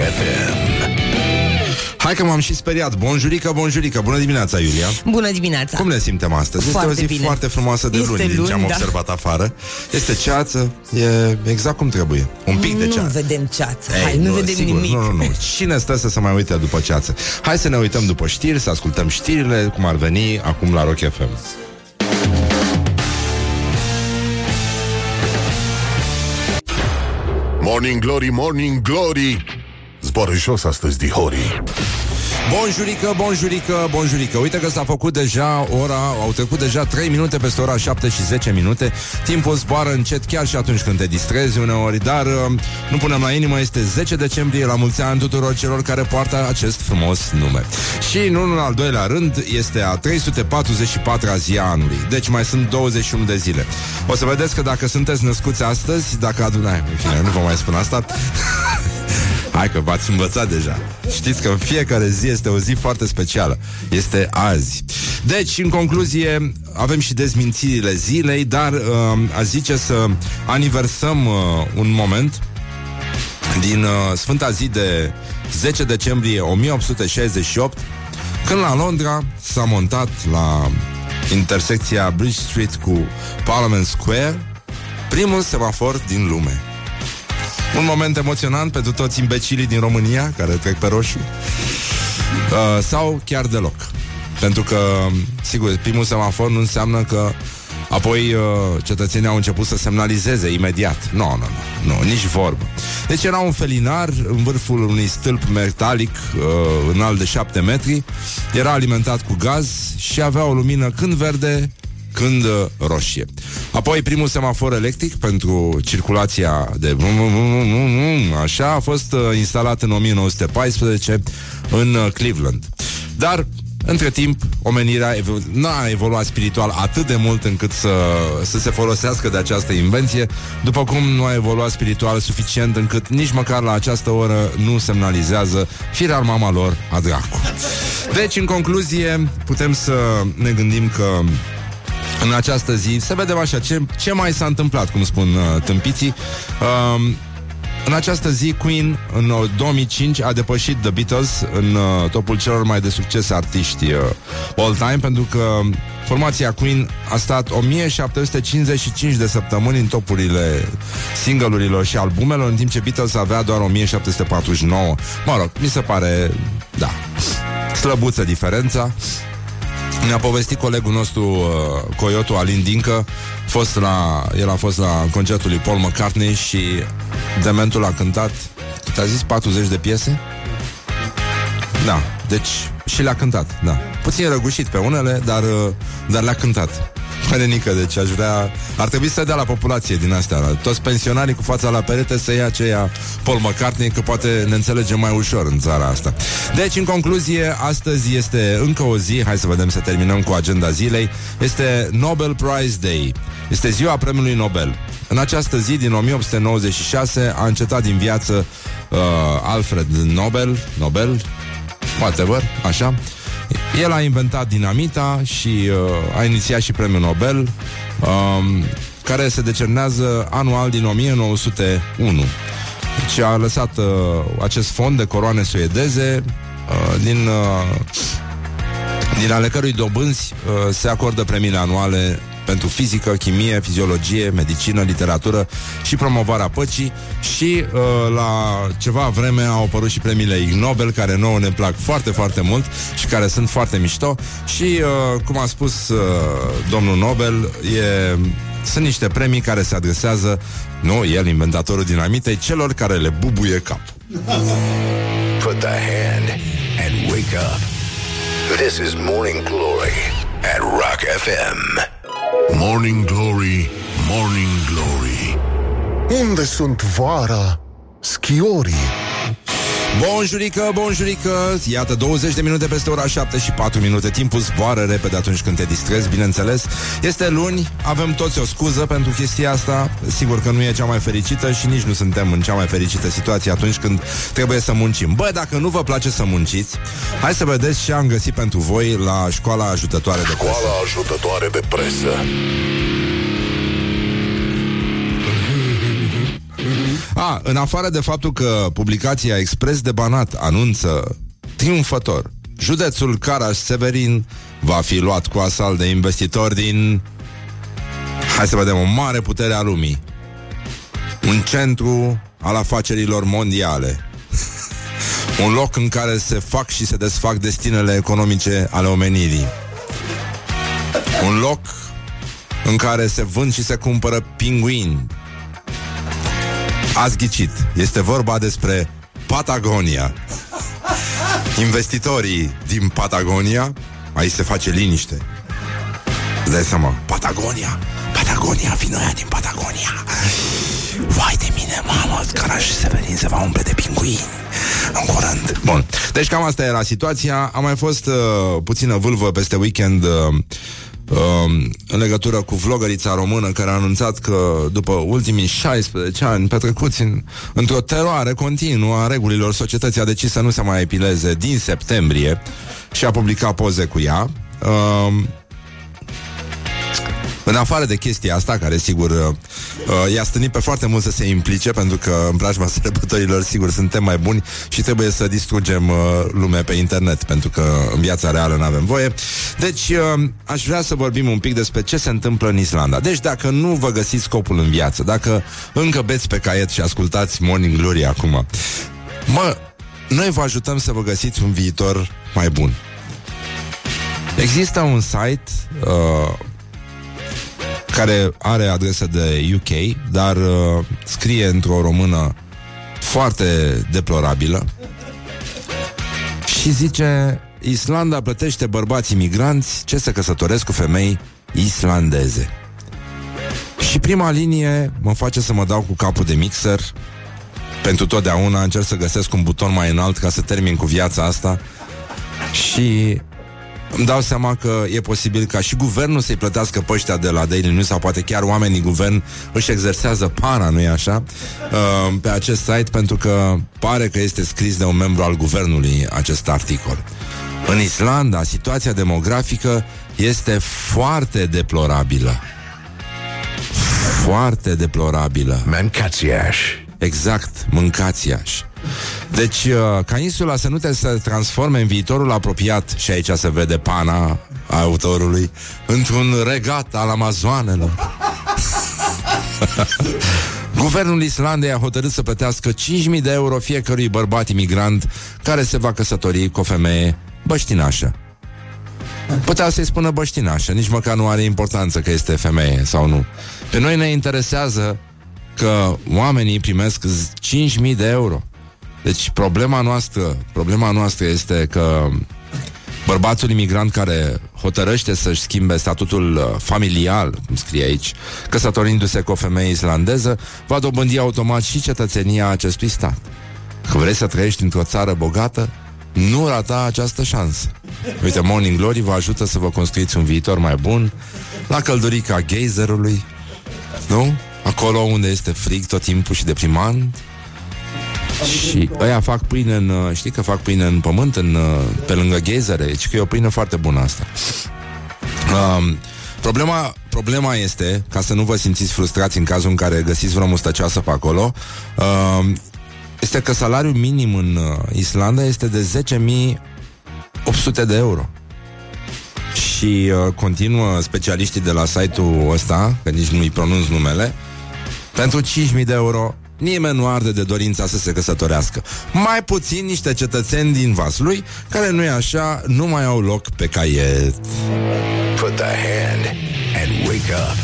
FM. Hai că m-am și speriat. Bonjurică, bonjurică. Bună dimineața, Iulia. Bună dimineața! Cum ne simtem astăzi? Foarte este o zi bine. foarte frumoasă de Este luni, din ce luni, am da. observat afară. Este ceață, e exact cum trebuie. Un pic de nu ceață. vedem ceață. Ei, Hai, nu, vedem sigur, nimic. Nu, nu, nu. Cine stă să se mai uite după ceață? Hai să ne uităm după știri, să ascultăm știrile, cum ar veni acum la Rock FM. Morning Glory, Morning Glory Zboară jos astăzi, dihorii Bonjurică, bonjurică, bonjurică. Uite că s-a făcut deja ora Au trecut deja 3 minute peste ora 7 și 10 minute. Timpul zboară încet chiar și atunci când te distrezi uneori Dar uh, nu punem la inimă Este 10 decembrie. La mulți ani tuturor celor care poartă acest frumos nume. Și nu în al doilea rând Este a 344-a zi a anului. Deci mai sunt 21 de zile. O să vedeți că dacă sunteți născuți astăzi Dacă adunai, în fine, nu vă mai spun asta. Hai că v-ați învățat deja. Știți că în fiecare zi este o zi foarte specială. Este azi. Deci, în concluzie, avem și dezmințirile zilei, dar uh, aș zice să aniversăm uh, un moment din uh, Sfânta zi de 10 decembrie 1868, când la Londra s-a montat la intersecția Bridge Street cu Parliament Square primul semafor din lume. Un moment emoționant pentru toți imbecilii din România care trec pe roșu uh, sau chiar deloc. Pentru că, sigur, primul semafor nu înseamnă că apoi uh, cetățenii au început să semnalizeze imediat. Nu, nu, nu, nu, nici vorbă. Deci era un felinar în vârful unui stâlp metalic uh, înalt de 7 metri, era alimentat cu gaz și avea o lumină când verde, când uh, roșie. Apoi primul semafor electric pentru circulația de vum, vum, vum, vum, vum, așa a fost uh, instalat în 1914 în uh, Cleveland. Dar între timp, omenirea evo- n-a evoluat spiritual atât de mult încât să, să se folosească de această invenție, după cum nu a evoluat spiritual suficient încât nici măcar la această oră nu semnalizează firea mama lor a dracu. Deci, în concluzie, putem să ne gândim că în această zi, să vedem așa ce, ce mai s-a întâmplat, cum spun uh, tâmpiții. Uh, în această zi, Queen, în uh, 2005, a depășit The Beatles în uh, topul celor mai de succes artiști uh, all time, pentru că formația Queen a stat 1755 de săptămâni în topurile singlurilor și albumelor, în timp ce Beatles avea doar 1749. Mă rog, mi se pare, da, slăbuță diferența. Ne-a povestit colegul nostru uh, Coyotu Alin Dincă fost la, El a fost la concertul lui Paul McCartney Și dementul a cântat Cât a zis? 40 de piese? Da, deci Și le-a cântat, da Puțin răgușit pe unele, dar, uh, dar le-a cântat Marenică, deci aș vrea Ar trebui să dea la populație din astea la Toți pensionarii cu fața la perete Să ia ce ia Paul McCartney Că poate ne înțelegem mai ușor în țara asta. Deci, în concluzie, astăzi este încă o zi Hai să vedem să terminăm cu agenda zilei Este Nobel Prize Day. Este ziua premiului Nobel. În această zi, din 1896 A încetat din viață uh, Alfred Nobel Nobel Whatever, așa el a inventat dinamita și uh, a inițiat și premiul Nobel, um, care se decernează anual din 1901. Deci a lăsat uh, acest fond de coroane suedeze uh, din, uh, din ale cărui dobânzi uh, se acordă premiile anuale pentru fizică, chimie, fiziologie, medicină, literatură și promovarea păcii și uh, la ceva vreme au apărut și premiile Ig Nobel, care nouă ne plac foarte, foarte mult și care sunt foarte mișto și, uh, cum a spus uh, domnul Nobel, e, sunt niște premii care se adresează, nu, el, inventatorul dinamitei, celor care le bubuie cap. Put the hand and wake up. This is Morning Glory at Rock FM. Morning Glory, Morning Glory Unde sunt vara? Schiorii Bonjurică, bonjurică. Iată 20 de minute peste ora 7 și 4 minute. Timpul zboară repede atunci când te distrezi Bineînțeles, este luni Avem toți o scuză pentru chestia asta. Sigur că nu e cea mai fericită Și nici nu suntem în cea mai fericită situație Atunci când trebuie să muncim. Bă, dacă nu vă place să munciți Hai să vedeți ce am găsit pentru voi La școala ajutătoare de presă. Școala ajutătoare de presă A, în afară de faptul că publicația Expres de Banat anunță triumfător județul Caraș-Severin va fi luat cu asalt de investitori din... Hai să vedem, o mare putere a lumii. Un centru al afacerilor mondiale. Un loc în care se fac și se desfac destinele economice ale omenirii. Un loc în care se vând și se cumpără pinguini. Ați ghicit, este vorba despre Patagonia. Investitorii din Patagonia, aici se face liniște. Îți dai seama, Patagonia, Patagonia, vinoia din Patagonia. Vai de mine, mamă, Caraș și Severin se va umple de pinguini în curând. Bun, deci cam asta era situația. A mai fost uh, puțină vâlvă peste weekend uh, uh, în legătură cu vlogărița română care a anunțat că după ultimii 16 ani petrecuți în, într-o teroare continuă a regulilor societății a decis să nu se mai epileze din septembrie și a publicat poze cu ea. Uh, în afară de chestia asta, care sigur uh, uh, i-a stănit pe foarte mult să se implice, pentru că în preajma sărbătorilor, sigur, suntem mai buni și trebuie să distrugem uh, lumea pe internet, pentru că în viața reală nu avem voie. Deci, uh, aș vrea să vorbim un pic despre ce se întâmplă în Islanda. Deci, dacă nu vă găsiți scopul în viață, dacă încă beți pe caiet și ascultați Morning Glory acum, mă, noi vă ajutăm să vă găsiți un viitor mai bun. Există un site uh, care are adresă de UK, dar uh, scrie într-o română foarte deplorabilă și zice Islanda plătește bărbați imigranți ce se căsătoresc cu femei islandeze. Și prima linie mă face să mă dau cu capul de mixer pentru totdeauna încerc să găsesc un buton mai înalt ca să termin cu viața asta și îmi dau seama că e posibil ca și guvernul să-i plătească pe ăștia de la Daily News sau poate chiar oamenii guvern își exersează pana, nu-i așa? Uh, pe acest site pentru că pare că este scris de un membru al guvernului acest articol. În Islanda, situația demografică este foarte deplorabilă. Foarte deplorabilă. Mancațiaș. Exact, mâncați-aș. Deci, uh, ca insula să nu te se transforme în viitorul apropiat, și aici se vede pana a autorului, într-un regat al Amazoanelor. Guvernul Islandei a hotărât să plătească 5.000 de euro fiecărui bărbat imigrant care se va căsători cu o femeie băștinașă. Putea să-i spună băștinașă, nici măcar nu are importanță că este femeie sau nu. Pe noi ne interesează că oamenii primesc 5.000 de euro. Deci problema noastră, problema noastră este că bărbatul imigrant care hotărăște să-și schimbe statutul uh, familial, cum scrie aici, căsătorindu-se cu o femeie islandeză, va dobândi automat și cetățenia acestui stat. Că vrei să trăiești într-o țară bogată, nu rata această șansă. Uite, Morning Glory vă ajută să vă construiți un viitor mai bun la căldurica geyserului, nu? Acolo unde este frig tot timpul și deprimant, și ăia fac pâine în... Uh, știi că fac pâine în pământ, în, uh, pe lângă ghezere. Deci că e o pâine foarte bună asta. Um, problema, problema este, ca să nu vă simțiți frustrați în cazul în care găsiți vreo mustăcioasă pe acolo, um, este că salariul minim în uh, Islanda este de 10.800 de euro. Și uh, continuă specialiștii de la site-ul ăsta, că nici nu-i pronunț numele, pentru 5.000 de euro Nimeni nu arde de dorința să se căsătorească. Mai puțin niște cetățeni din Vaslui, care nu e așa, nu mai au loc pe caiet. Put the hand and wake up.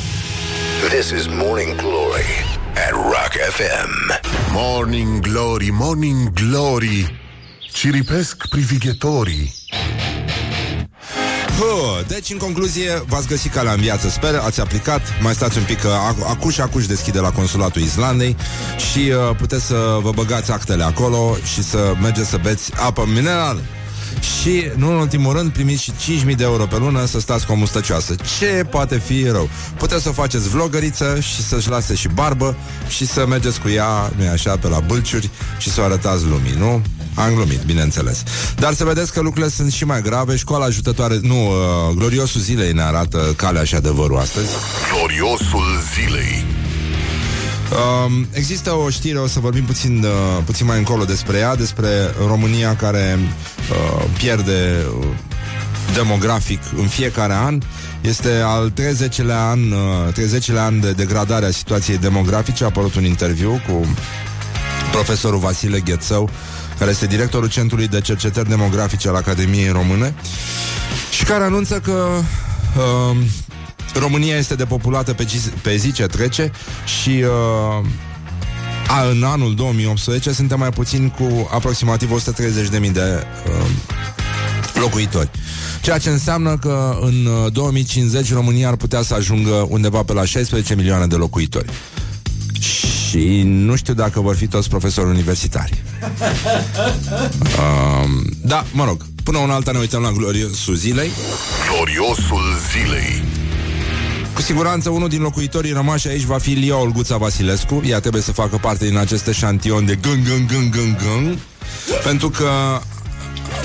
This is Morning Glory at Rock FM. Morning Glory, Morning Glory Ciripesc privighetorii Huh, deci, în concluzie, v-ați găsit calea în viață, sper, ați aplicat, mai stați un pic, că acu și acuși deschide la consulatul Islandei și uh, puteți să vă băgați actele acolo și să mergeți să beți apă minerală. Și, nu în ultimul rând, primiți și 5.000 de euro pe lună să stați cu o mustăcioasă. Ce poate fi rău? Puteți să faceți vlogăriță și să-și lase și barbă și să mergeți cu ea, nu așa, pe la bâlciuri și să o arătați lumii, nu? Am glumit, bineînțeles. Dar să vedeți că lucrurile sunt și mai grave. Școala ajutătoare... Nu, uh, gloriosul zilei ne arată calea și adevărul astăzi. Gloriosul zilei Um, există o știre, o să vorbim puțin, uh, puțin mai încolo despre ea, despre România care uh, pierde uh, demografic în fiecare an. Este al 30-lea an, uh, 30-lea an de degradare a situației demografice. A apărut un interviu cu profesorul Vasile Ghețău, care este directorul Centrului de Cercetări Demografice al Academiei Române și care anunță că uh, România este depopulată pe, pe zi ce trece și uh, a, în anul 2018 suntem mai puțin cu aproximativ 130.000 de uh, locuitori. Ceea ce înseamnă că în 2050 uh, România ar putea să ajungă undeva pe la 16 milioane de locuitori. Și nu știu dacă vor fi toți profesori universitari. Um, da, mă rog, până una alta ne uităm la gloriosul zilei. Gloriosul zilei. Cu siguranță unul din locuitorii rămași aici va fi Lia Olguța Vasilescu. Ea trebuie să facă parte din acest șantion de gâng, gâng, gâng, gâng, gâng. Pentru că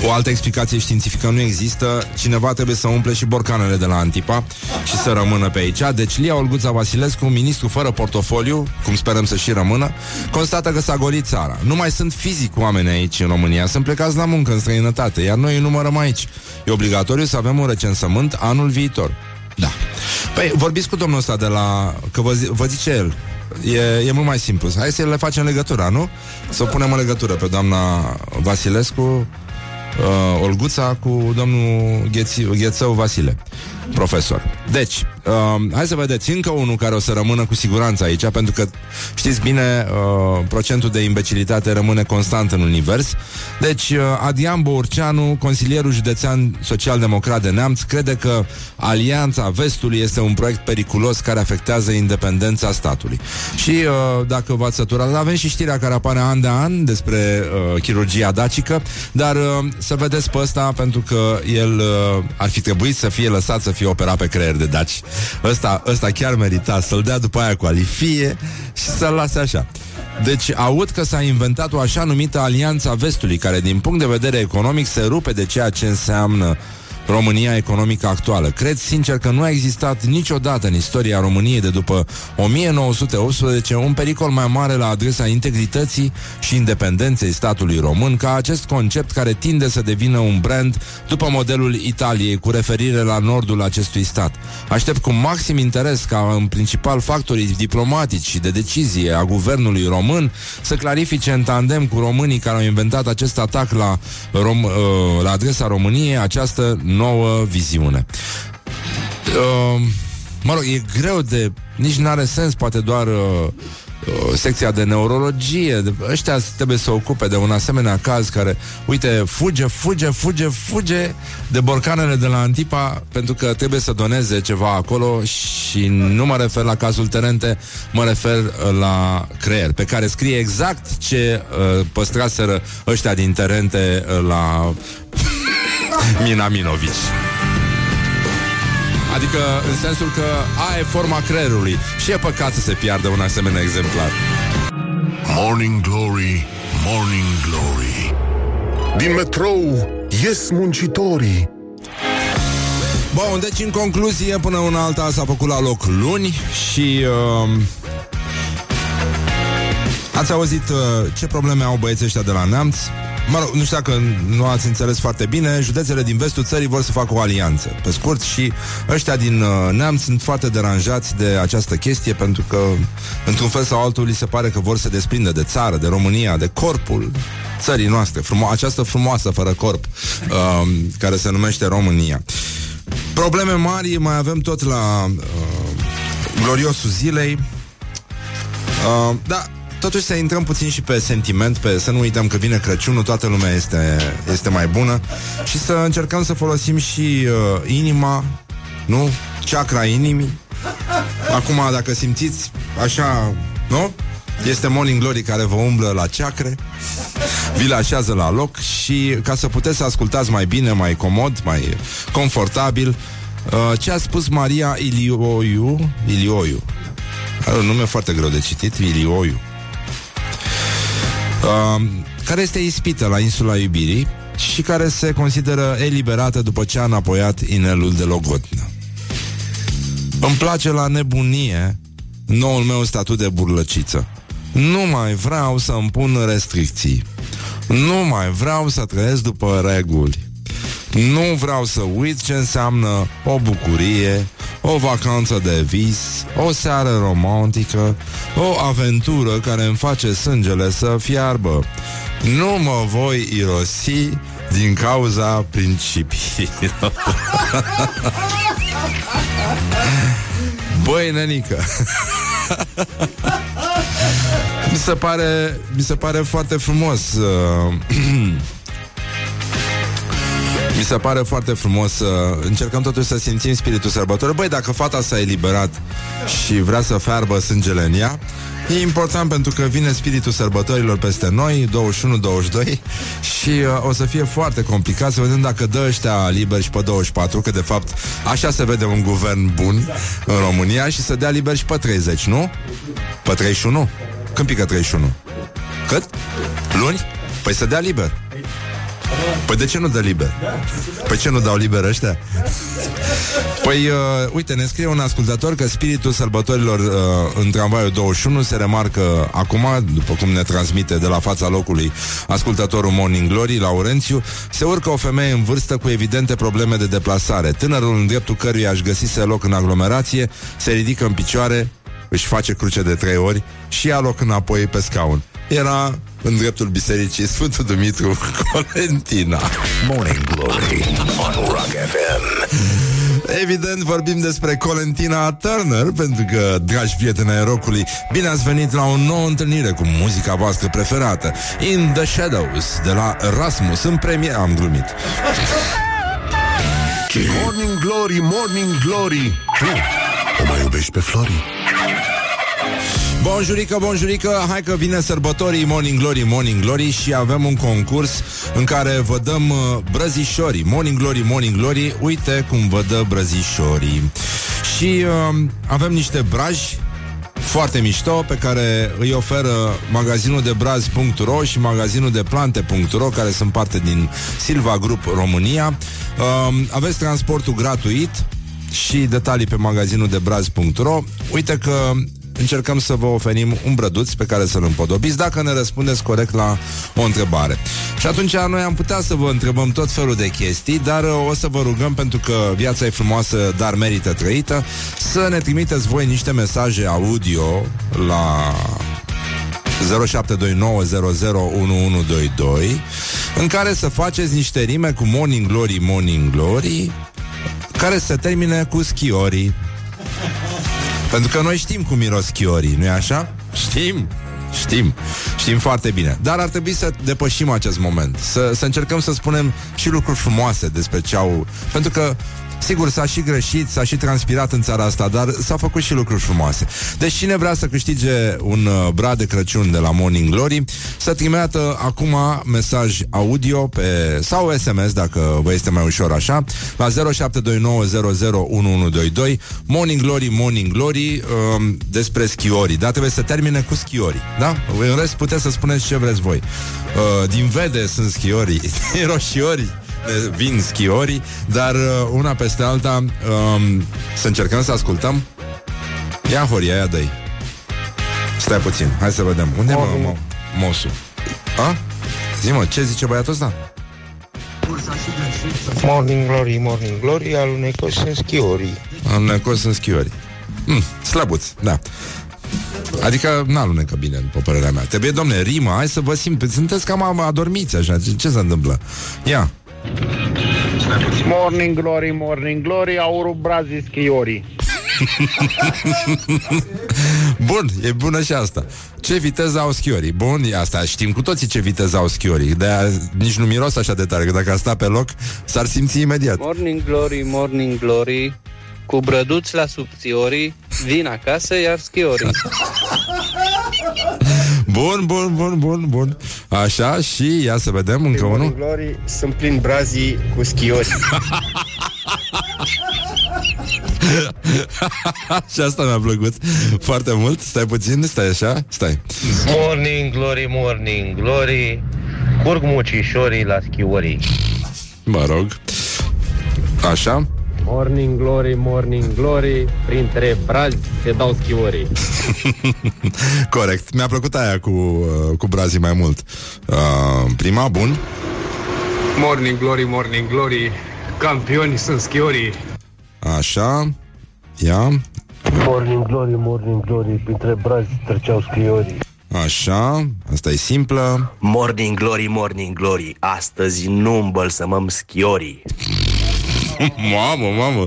o altă explicație științifică nu există. Cineva trebuie să umple și borcanele de la Antipa și să rămână pe aici. Deci Lia Olguța Vasilescu, ministru fără portofoliu, cum sperăm să și rămână, constată că s-a golit țara. Nu mai sunt fizic oameni aici în România, sunt plecați la muncă în străinătate, iar noi îi numărăm aici. E obligatoriu să avem un recensământ anul viitor. Da. Păi, vorbiți cu domnul ăsta de la... Că vă, zi, vă zice el. E, e mult mai simplu. Hai să le facem legătura, nu? Să punem în legătură pe doamna Vasilescu uh, Olguța cu domnul Gheți, Ghețău Vasile, profesor. Deci, uh, hai să vedeți încă unul care o să rămână cu siguranță aici, pentru că știți bine, uh, procentul de imbecilitate rămâne constant în univers. Deci, uh, Adian Bourceanu, consilierul județean social-democrat de Neamț, crede că Alianța Vestului este un proiect periculos care afectează independența statului. Și uh, dacă v-ați săturat, avem și știrea care apare an de an despre uh, chirurgia dacică, dar uh, să vedeți pe ăsta pentru că el uh, ar fi trebuit să fie lăsat să fie operat pe creier de daci. Ăsta, ăsta chiar merita să-l dea după aia cu alifie și să-l lase așa. Deci aud că s-a inventat o așa numită Alianța Vestului, care din punct de vedere economic se rupe de ceea ce înseamnă uh, România economică actuală. Cred sincer că nu a existat niciodată în istoria României de după 1918 un pericol mai mare la adresa integrității și independenței statului român ca acest concept care tinde să devină un brand după modelul Italiei cu referire la nordul acestui stat. Aștept cu maxim interes ca în principal factorii diplomatici și de decizie a guvernului român să clarifice în tandem cu românii care au inventat acest atac la, rom- uh, la adresa României această nouă viziune. Uh, mă rog, e greu de... Nici nu are sens, poate doar uh, uh, secția de neurologie. De, ăștia trebuie să ocupe de un asemenea caz care, uite, fuge, fuge, fuge, fuge de borcanele de la Antipa pentru că trebuie să doneze ceva acolo și nu mă refer la cazul Terente, mă refer uh, la creier, pe care scrie exact ce uh, păstraseră ăștia din Terente uh, la Mina Minovici. Adică în sensul că aia e forma creierului și e păcat să se piardă un asemenea exemplar. Morning Glory, Morning Glory Din metrou ies muncitorii Bun, deci în concluzie, până una alta s-a făcut la loc luni și... Uh, ați auzit uh, ce probleme au băieții ăștia de la Neamț? Mă rog, nu știu dacă nu ați înțeles foarte bine, județele din vestul țării vor să facă o alianță. Pe scurt, și ăștia din uh, Neamț sunt foarte deranjați de această chestie pentru că, într-un fel sau altul, li se pare că vor să desprindă de țară, de România, de corpul țării noastre, frumo- această frumoasă fără corp, uh, care se numește România. Probleme mari mai avem tot la uh, gloriosul zilei. Uh, da, Totuși să intrăm puțin și pe sentiment, pe, să nu uităm că vine Crăciunul, toată lumea este, este mai bună și să încercăm să folosim și uh, inima, nu? Chakra inimii. Acum, dacă simțiți așa, nu? Este Morning Glory care vă umblă la ceacre Vi le așează la loc Și ca să puteți să ascultați mai bine Mai comod, mai confortabil uh, Ce a spus Maria Ilioiu Ilioiu Are un nume foarte greu de citit Ilioiu uh, care este ispită la insula iubirii și care se consideră eliberată după ce a înapoiat inelul de logodnă. Îmi place la nebunie noul meu statut de burlăciță. Nu mai vreau să îmi pun restricții. Nu mai vreau să trăiesc după reguli. Nu vreau să uit ce înseamnă o bucurie, o vacanță de vis, o seară romantică, o aventură care îmi face sângele să fiarbă. Nu mă voi irosi din cauza principiilor. Băi, nenică Mi se pare Mi se pare foarte frumos uh, Mi se pare foarte frumos să încercăm totuși să simțim spiritul sărbătorii. Băi, dacă fata s-a eliberat și vrea să fiarbă sângele în ea, E important pentru că vine spiritul sărbătorilor peste noi, 21-22, și uh, o să fie foarte complicat să vedem dacă dă ăștia liber și pe 24, că de fapt așa se vede un guvern bun în România și să dea liber și pe 30, nu? Pe 31? Când pică 31? Cât? Luni? Păi să dea liber. Păi de ce nu dă liber? Păi ce nu dau liber ăștia? Păi, uh, uite, ne scrie un ascultător că spiritul sărbătorilor uh, în tramvaiul 21 se remarcă acum, după cum ne transmite de la fața locului ascultătorul Morning Glory, Laurențiu, se urcă o femeie în vârstă cu evidente probleme de deplasare. Tânărul în dreptul căruia aș găsise loc în aglomerație, se ridică în picioare, își face cruce de trei ori și ia loc înapoi pe scaun. Era în dreptul bisericii Sfântul Dumitru Colentina. Morning Glory on Rock FM. Evident, vorbim despre Colentina Turner, pentru că, dragi prieteni ai rocului, bine ați venit la o nouă întâlnire cu muzica voastră preferată, In the Shadows, de la Rasmus, în premieră. Am glumit. Morning Glory, Morning Glory O mai iubești pe Flori? Bonjurică, bonjurică, hai că vine sărbătorii Morning Glory, Morning Glory și avem un concurs în care vă dăm uh, brăzișorii. Morning Glory, Morning Glory, uite cum vă dă brăzișorii. Și uh, avem niște braji foarte mișto pe care îi oferă magazinul de braz.ro și magazinul de plante.ro care sunt parte din Silva Group România. Uh, aveți transportul gratuit și detalii pe magazinul de braz.ro. Uite că încercăm să vă oferim un brăduț pe care să-l împodobiți dacă ne răspundeți corect la o întrebare. Și atunci noi am putea să vă întrebăm tot felul de chestii, dar uh, o să vă rugăm, pentru că viața e frumoasă, dar merită trăită, să ne trimiteți voi niște mesaje audio la 0729001122 în care să faceți niște rime cu Morning Glory, Morning Glory care se termine cu schiorii. Pentru că noi știm cum miros chiorii, nu-i așa? Știm, Știm, știm foarte bine Dar ar trebui să depășim acest moment Să, să încercăm să spunem și lucruri frumoase Despre ce au... Pentru că Sigur, s-a și greșit, s-a și transpirat în țara asta, dar s-au făcut și lucruri frumoase. Deci cine vrea să câștige un uh, brad de Crăciun de la Morning Glory, să trimeată acum mesaj audio pe, sau SMS, dacă vă este mai ușor așa, la 0729001122 Morning Glory, Morning Glory um, despre schiorii. Da, trebuie să termine cu schiorii. Da? În rest puteți să spuneți ce vreți voi. Uh, din vede sunt schiorii, din roșiorii vin schiorii, dar uh, una peste alta um, să încercăm să ascultăm. Ia horia aia dă Stai puțin, hai să vedem. Unde mă, mă, mosu? A? Zi mă, ce zice băiatul ăsta? Morning glory, morning glory, alunecos sunt schiorii. Alunecos sunt schiorii. Mm, slăbuț, da. Adică n-alunecă bine, după părerea mea. Trebuie, domne, rimă, hai să vă simt. Sunteți cam adormiți așa. Ce, ce se întâmplă? Ia. Morning glory, morning glory, aurul brazii schiorii. Bun, e bună și asta. Ce viteză au schiorii? Bun, e asta știm cu toții ce viteză au schiorii. de nici nu miros așa de tare, că dacă ar sta pe loc, s-ar simți imediat. Morning glory, morning glory, cu brăduți la subțiorii, vin acasă, iar schiorii. Bun, bun, bun, bun, bun. Așa, și ia să vedem încă unul. Glory, sunt plin brazii cu schiori. și asta mi-a plăcut foarte mult. Stai puțin, stai așa, stai. Morning glory, morning glory, curg mucișorii la schiorii. Mă rog. Așa? Morning glory, morning glory, printre brazi se dau schiorii. Corect. Mi-a plăcut aia cu, uh, cu brazii mai mult. Uh, prima, bun. Morning glory, morning glory, campioni sunt schiorii. Așa. Ia. Morning glory, morning glory, printre brazi treceau scriorii. Așa. Asta e simplă. Morning glory, morning glory, astăzi nu îmbălsămăm schiorii. mamă, mamă.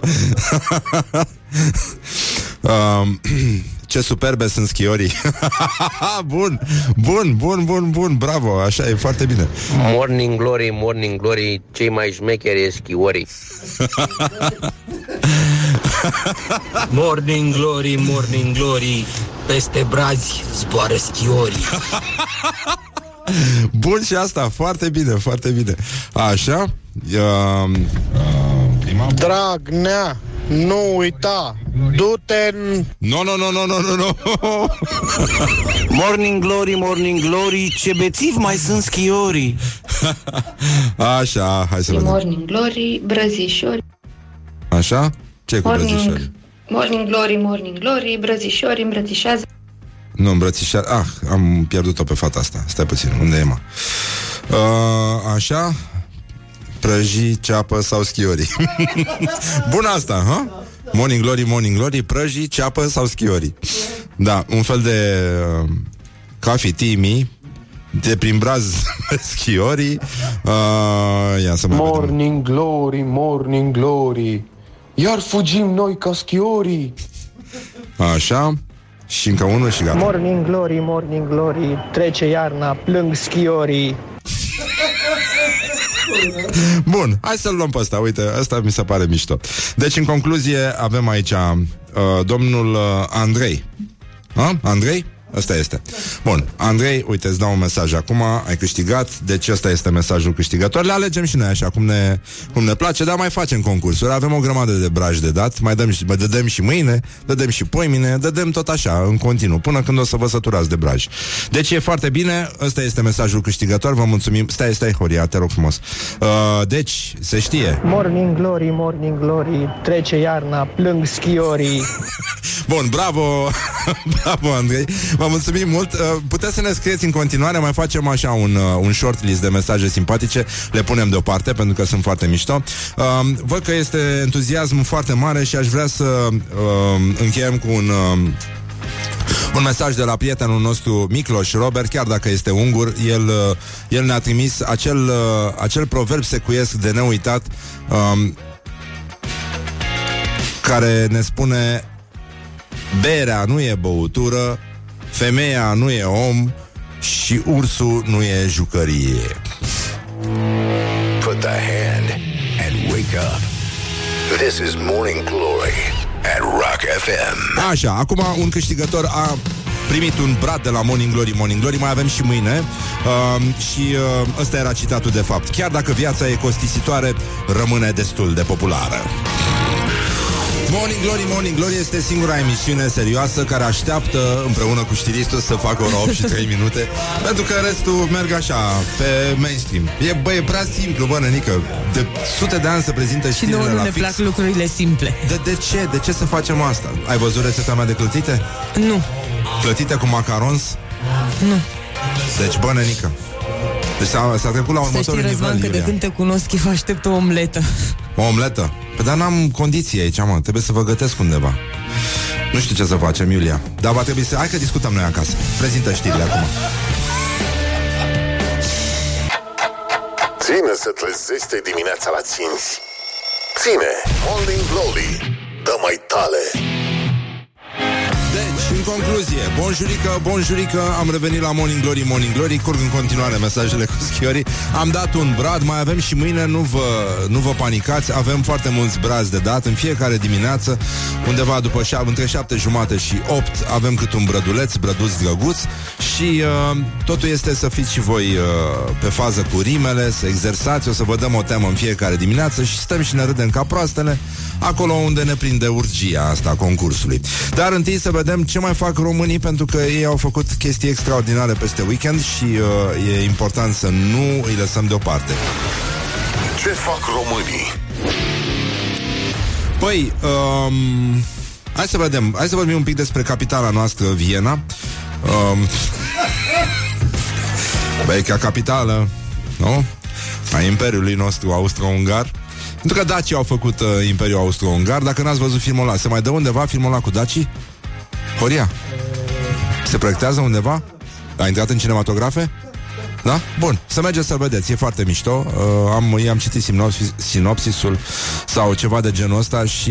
um, ce superbe sunt schiorii. bun, bun, bun, bun, bun, bravo, așa e foarte bine. Morning glory, morning glory, cei mai șmecheri e schiorii. morning glory, morning glory, peste brazi zboară schiorii. Bun și asta, foarte bine, foarte bine. Așa. Uh, prima. Dragnea, nu uita, du-te în... Nu, nu, nu, nu, nu, nu, nu. morning glory, morning glory, ce bețivi mai sunt schiorii. Așa, hai să vedem. Morning glory, brăzișori. Așa? Ce cu Morning, brăzișori? morning glory, morning glory, brăzișori îmbrățișează. Nu, îmbrățișat. Ah, am pierdut-o pe fata asta. Stai puțin, unde e, mă? Uh, așa? Prăjii, ceapă sau schiorii. Bun asta, ha? Morning glory, morning glory, prăjii, ceapă sau schiorii. Da, un fel de uh, coffee timi de prin braz schiorii. Uh, ia să mai vedem. Morning glory, morning glory, iar fugim noi ca schiorii. Așa. Și încă unul și gata. Morning glory, morning glory, trece iarna, plâng schiorii. Bun, hai să-l luăm pe ăsta Uite, ăsta mi se pare mișto Deci, în concluzie, avem aici uh, Domnul uh, Andrei ha? Andrei? Ăsta este. Bun, Andrei, uite, îți dau un mesaj acum, ai câștigat, deci ăsta este mesajul câștigător. Le alegem și noi așa, cum ne, cum ne place, dar mai facem concursuri. Avem o grămadă de braj de dat, mai dăm și, mai dădem și mâine, dădem și poimine, dădem tot așa, în continuu, până când o să vă săturați de braj. Deci e foarte bine, ăsta este mesajul câștigător, vă mulțumim. Stai, stai, Horia, te rog frumos. Uh, deci, se știe. Morning glory, morning glory, trece iarna, plâng schiorii. Bun, bravo, bravo Andrei Vă mulțumim mult. Uh, Puteți să ne scrieți în continuare Mai facem așa un, uh, un short list de mesaje simpatice Le punem deoparte pentru că sunt foarte mișto. Uh, Văd că este entuziasm foarte mare Și aș vrea să uh, încheiem cu un... Uh, un mesaj de la prietenul nostru Miklos Robert, chiar dacă este ungur, el, uh, el ne-a trimis acel, uh, acel proverb secuiesc de neuitat um, care ne spune Berea nu e băutură, femeia nu e om și ursul nu e jucărie. Put the hand and wake up. This is Morning Glory at Rock FM. Așa, acum un câștigător a primit un brad de la Morning Glory Morning Glory, mai avem și mâine uh, și uh, ăsta era citatul de fapt. Chiar dacă viața e costisitoare, rămâne destul de populară. Morning Glory, Morning Glory este singura emisiune serioasă care așteaptă împreună cu știristul să facă ora 8 și 3 minute pentru că restul merg așa, pe mainstream. E, bă, e prea simplu, bă, nănică. De sute de ani se prezintă Și știrile nouă nu la ne fix. plac lucrurile simple. De, de ce? De ce să facem asta? Ai văzut rețeta mea de clătite? Nu, Clătite cu macarons? nu. Deci, bă, nănică. Deci s-a, s-a trecut la Să știi, următorul Răzvan, nivel, că de Iulia. când te cunosc, eu aștept o omletă. O omletă? Păi dar n-am condiții aici, mă. Trebuie să vă gătesc undeva. Nu știu ce să facem, Iulia. Dar va trebui să... Hai că discutăm noi acasă. Prezintă știrile acum. Ține să trezește dimineața la 5. Ține, Morning Glory, dă mai tale. Deci, în concluzie, bonjurică, bonjurică, am revenit la Morning Glory, Morning Glory, curg în continuare mesajele cu schiorii, am dat un brad, mai avem și mâine, nu vă, nu vă panicați, avem foarte mulți brazi de dat. În fiecare dimineață, undeva după șa- între șapte jumate și 8 avem cât un brăduleț, brăduț drăguț și uh, totul este să fiți și voi uh, pe fază cu rimele, să exersați, o să vă dăm o temă în fiecare dimineață și stăm și ne râdem ca proastele acolo unde ne prinde urgia asta a concursului. Dar întâi să vedem ce mai fac românii pentru că ei au făcut chestii extraordinare peste weekend și uh, e important să nu îi lăsăm deoparte. Ce fac românii? Păi, um, hai să vedem, hai să vorbim un pic despre capitala noastră, Viena. Um, băi, ca capitală, nu? A Imperiului nostru austro-ungar. Pentru că dacii au făcut uh, Imperiul Austro-Ungar. Dacă n-ați văzut filmul ăla, se mai dă undeva filmul ăla cu dacii? Horia? Se proiectează undeva? A intrat în cinematografe? Da? Bun, să mergeți să vedeți, e foarte mișto. Uh, am, i-am citit sinopsis, sinopsisul sau ceva de genul ăsta și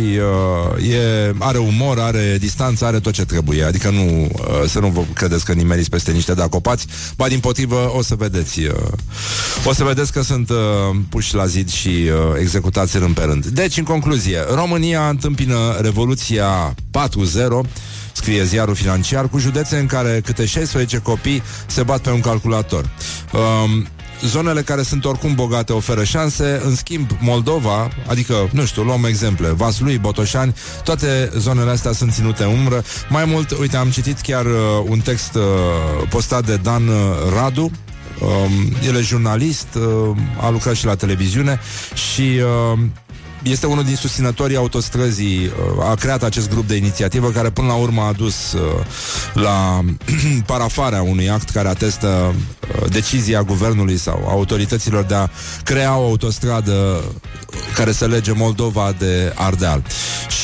uh, e, are umor, are distanță, are tot ce trebuie. Adică nu, uh, să nu vă credeți că nimeriți peste niște dacopați, ba din potrivă o să vedeți. Uh, o să vedeți că sunt uh, puși la zid și uh, executați rând pe rând. Deci, în concluzie, România întâmpină Revoluția 4.0 scrie ziarul financiar, cu județe în care câte 16 copii se bat pe un calculator. Um, zonele care sunt oricum bogate oferă șanse, în schimb Moldova, adică, nu știu, luăm exemple, Vaslui, Botoșani, toate zonele astea sunt ținute în umbră. Mai mult, uite, am citit chiar uh, un text uh, postat de Dan uh, Radu, Um, el e jurnalist, uh, a lucrat și la televiziune și uh, este unul din susținătorii autostrăzii, uh, a creat acest grup de inițiativă care până la urmă a dus uh, la parafarea unui act care atestă uh, decizia guvernului sau autorităților de a crea o autostradă care să lege Moldova de Ardeal.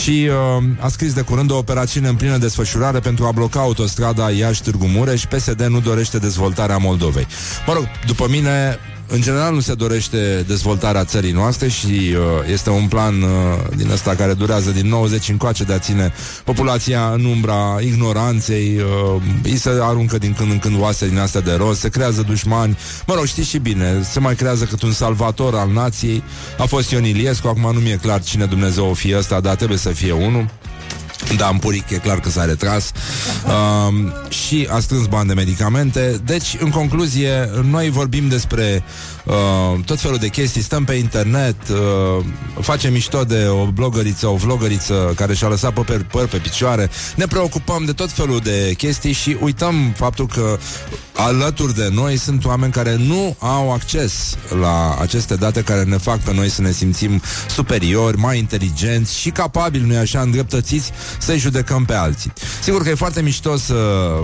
Și uh, a scris de curând o operațiune în plină desfășurare pentru a bloca autostrada Iași-Târgu Mureș. PSD nu dorește dezvoltarea Moldovei. Mă rog, după mine, în general nu se dorește dezvoltarea țării noastre și uh, este un plan uh, din ăsta care durează din 90 încoace de a ține populația în umbra ignoranței, uh, îi se aruncă din când în când oase din astea de rost, se creează dușmani, mă rog, știți și bine, se mai creează cât un salvator al nației, a fost Ion Iliescu, acum nu mi-e clar cine Dumnezeu o fie ăsta, dar trebuie să fie unul. Da, în puric e clar că s-a retras. Um, Și a strâns bani de medicamente. Deci, în concluzie, noi vorbim despre uh, tot felul de chestii. Stăm pe internet uh, Facem mișto de o blogăriță O vlogăriță care și-a lăsat păr, păr pe picioare. Ne preocupăm de tot felul de chestii Și uităm faptul că alături de noi sunt oameni care nu au acces la aceste date care ne fac pe noi să ne simțim superiori, mai inteligenți și capabili, nu așa, îndreptățiți să-i judecăm pe alții. Sigur că e foarte mișto să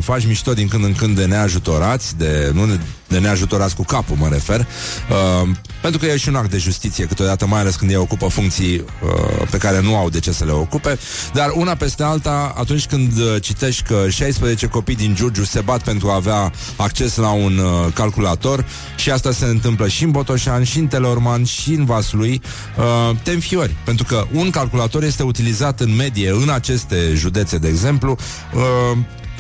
faci mișto din când în când de neajutorați, de, nu de neajutorați cu capul, mă refer, uh, pentru că e și un act de justiție câteodată, mai ales când ei ocupă funcții uh, pe care nu au de ce să le ocupe, dar una peste alta, atunci când uh, citești că 16 copii din Giurgiu se bat pentru a avea acces la un uh, calculator și asta se întâmplă și în Botoșan, și în Telorman, și în Vaslui, uh, te înfiori, pentru că un calculator este utilizat în medie în aceste județe, de exemplu, uh,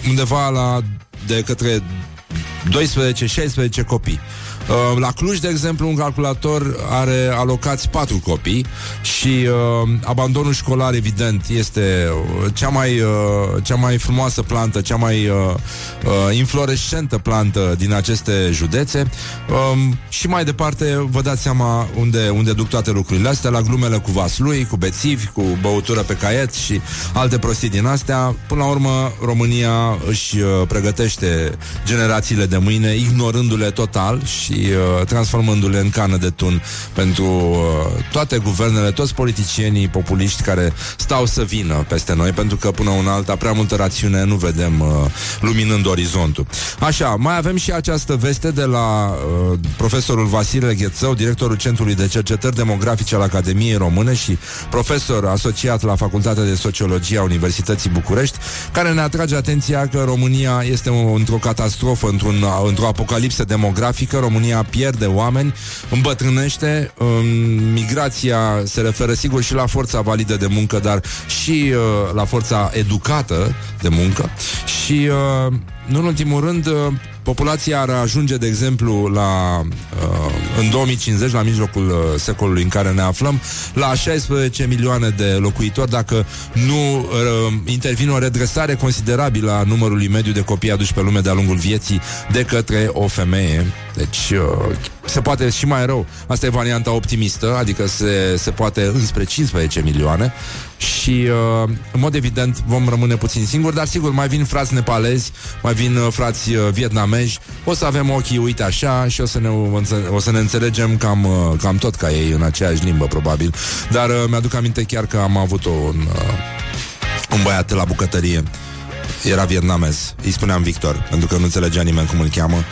undeva la de către 12-16 copii. Uh, la Cluj, de exemplu, un calculator are alocați patru copii și uh, abandonul școlar, evident, este uh, cea mai, uh, cea mai frumoasă plantă, cea mai uh, uh, inflorescentă plantă din aceste județe. Uh, și mai departe, vă dați seama unde, unde duc toate lucrurile astea, la glumele cu vaslui, cu bețivi, cu băutură pe caiet și alte prostii din astea. Până la urmă, România își uh, pregătește generațiile de mâine, ignorându-le total și uh, transformându-le în cană de tun pentru uh, toate guvernele, toți politicienii populiști care stau să vină peste noi, pentru că până una alta prea multă rațiune nu vedem uh, luminând orizontul. Așa, mai avem și această veste de la uh, profesorul Vasile Ghețău, directorul Centrului de Cercetări Demografice al Academiei Române și profesor asociat la Facultatea de Sociologie a Universității București, care ne atrage atenția că România este o, într-o catastrofă, într-un, într-o apocalipsă demografică. România pierde oameni, îmbătrânește, um, migrația se referă sigur și la forța validă de muncă, dar și uh, la forța educată de muncă și uh, nu în ultimul rând, uh, populația ar ajunge, de exemplu, la uh, în 2050, la mijlocul uh, secolului în care ne aflăm, la 16 milioane de locuitori dacă nu uh, intervine o redresare considerabilă a numărului mediu de copii aduși pe lume de-a lungul vieții de către o femeie. Deci, uh, se poate și mai rău. Asta e varianta optimistă, adică se, se poate înspre 15 milioane și, uh, în mod evident, vom rămâne puțin singuri, dar sigur, mai vin frați nepalezi, mai vin uh, frați uh, vietnamezi, o să avem ochii, uite așa, și o să ne, o să ne înțelegem cam, uh, cam tot ca ei, în aceeași limbă, probabil. Dar uh, mi-aduc aminte chiar că am avut un, uh, un băiat la bucătărie era vietnamez, îi spuneam Victor, pentru că nu înțelegea nimeni cum îl cheamă.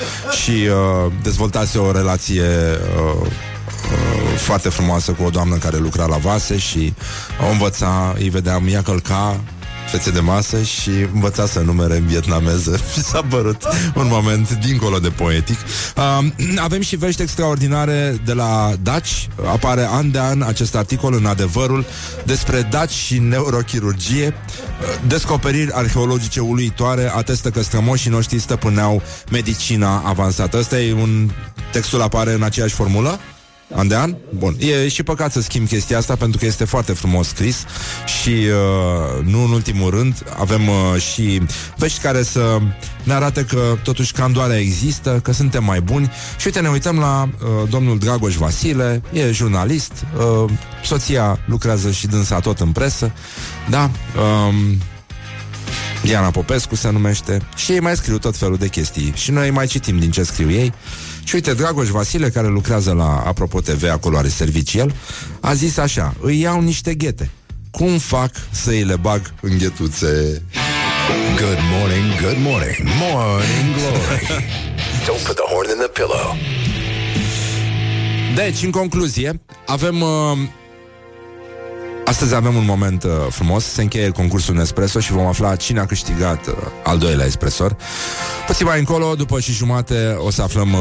Și uh, dezvoltase o relație uh, uh, foarte frumoasă cu o doamnă care lucra la vase și o învăța, îi vedeam, ea călca fețe de masă și învăța să numere în vietnameză și s-a părut un moment dincolo de poetic. Uh, avem și vești extraordinare de la Daci. Apare an de an acest articol în adevărul despre Daci și neurochirurgie. Uh, Descoperiri arheologice uluitoare atestă că strămoșii noștri stăpâneau medicina avansată. Ăsta e un... Textul apare în aceeași formulă? An de an? Bun. E și păcat să schimb chestia asta pentru că este foarte frumos scris și uh, nu în ultimul rând avem uh, și vești care să ne arate că totuși candoarea există, că suntem mai buni și uite ne uităm la uh, domnul Dragoș Vasile, e jurnalist, uh, soția lucrează și dânsa tot în presă, da, um, Diana Popescu se numește și ei mai scriu tot felul de chestii și noi mai citim din ce scriu ei și uite, Dragoș Vasile, care lucrează la Apropo TV, acolo are servici el, a zis așa, îi iau niște ghete. Cum fac să îi le bag în ghetuțe? Good morning, good morning, morning glory. Don't put the horn in the pillow. Deci, în concluzie, avem... Uh, Astăzi avem un moment uh, frumos, se încheie concursul Nespresso și vom afla cine a câștigat uh, al doilea espresor. Puțin mai încolo, după și jumate, o să aflăm uh,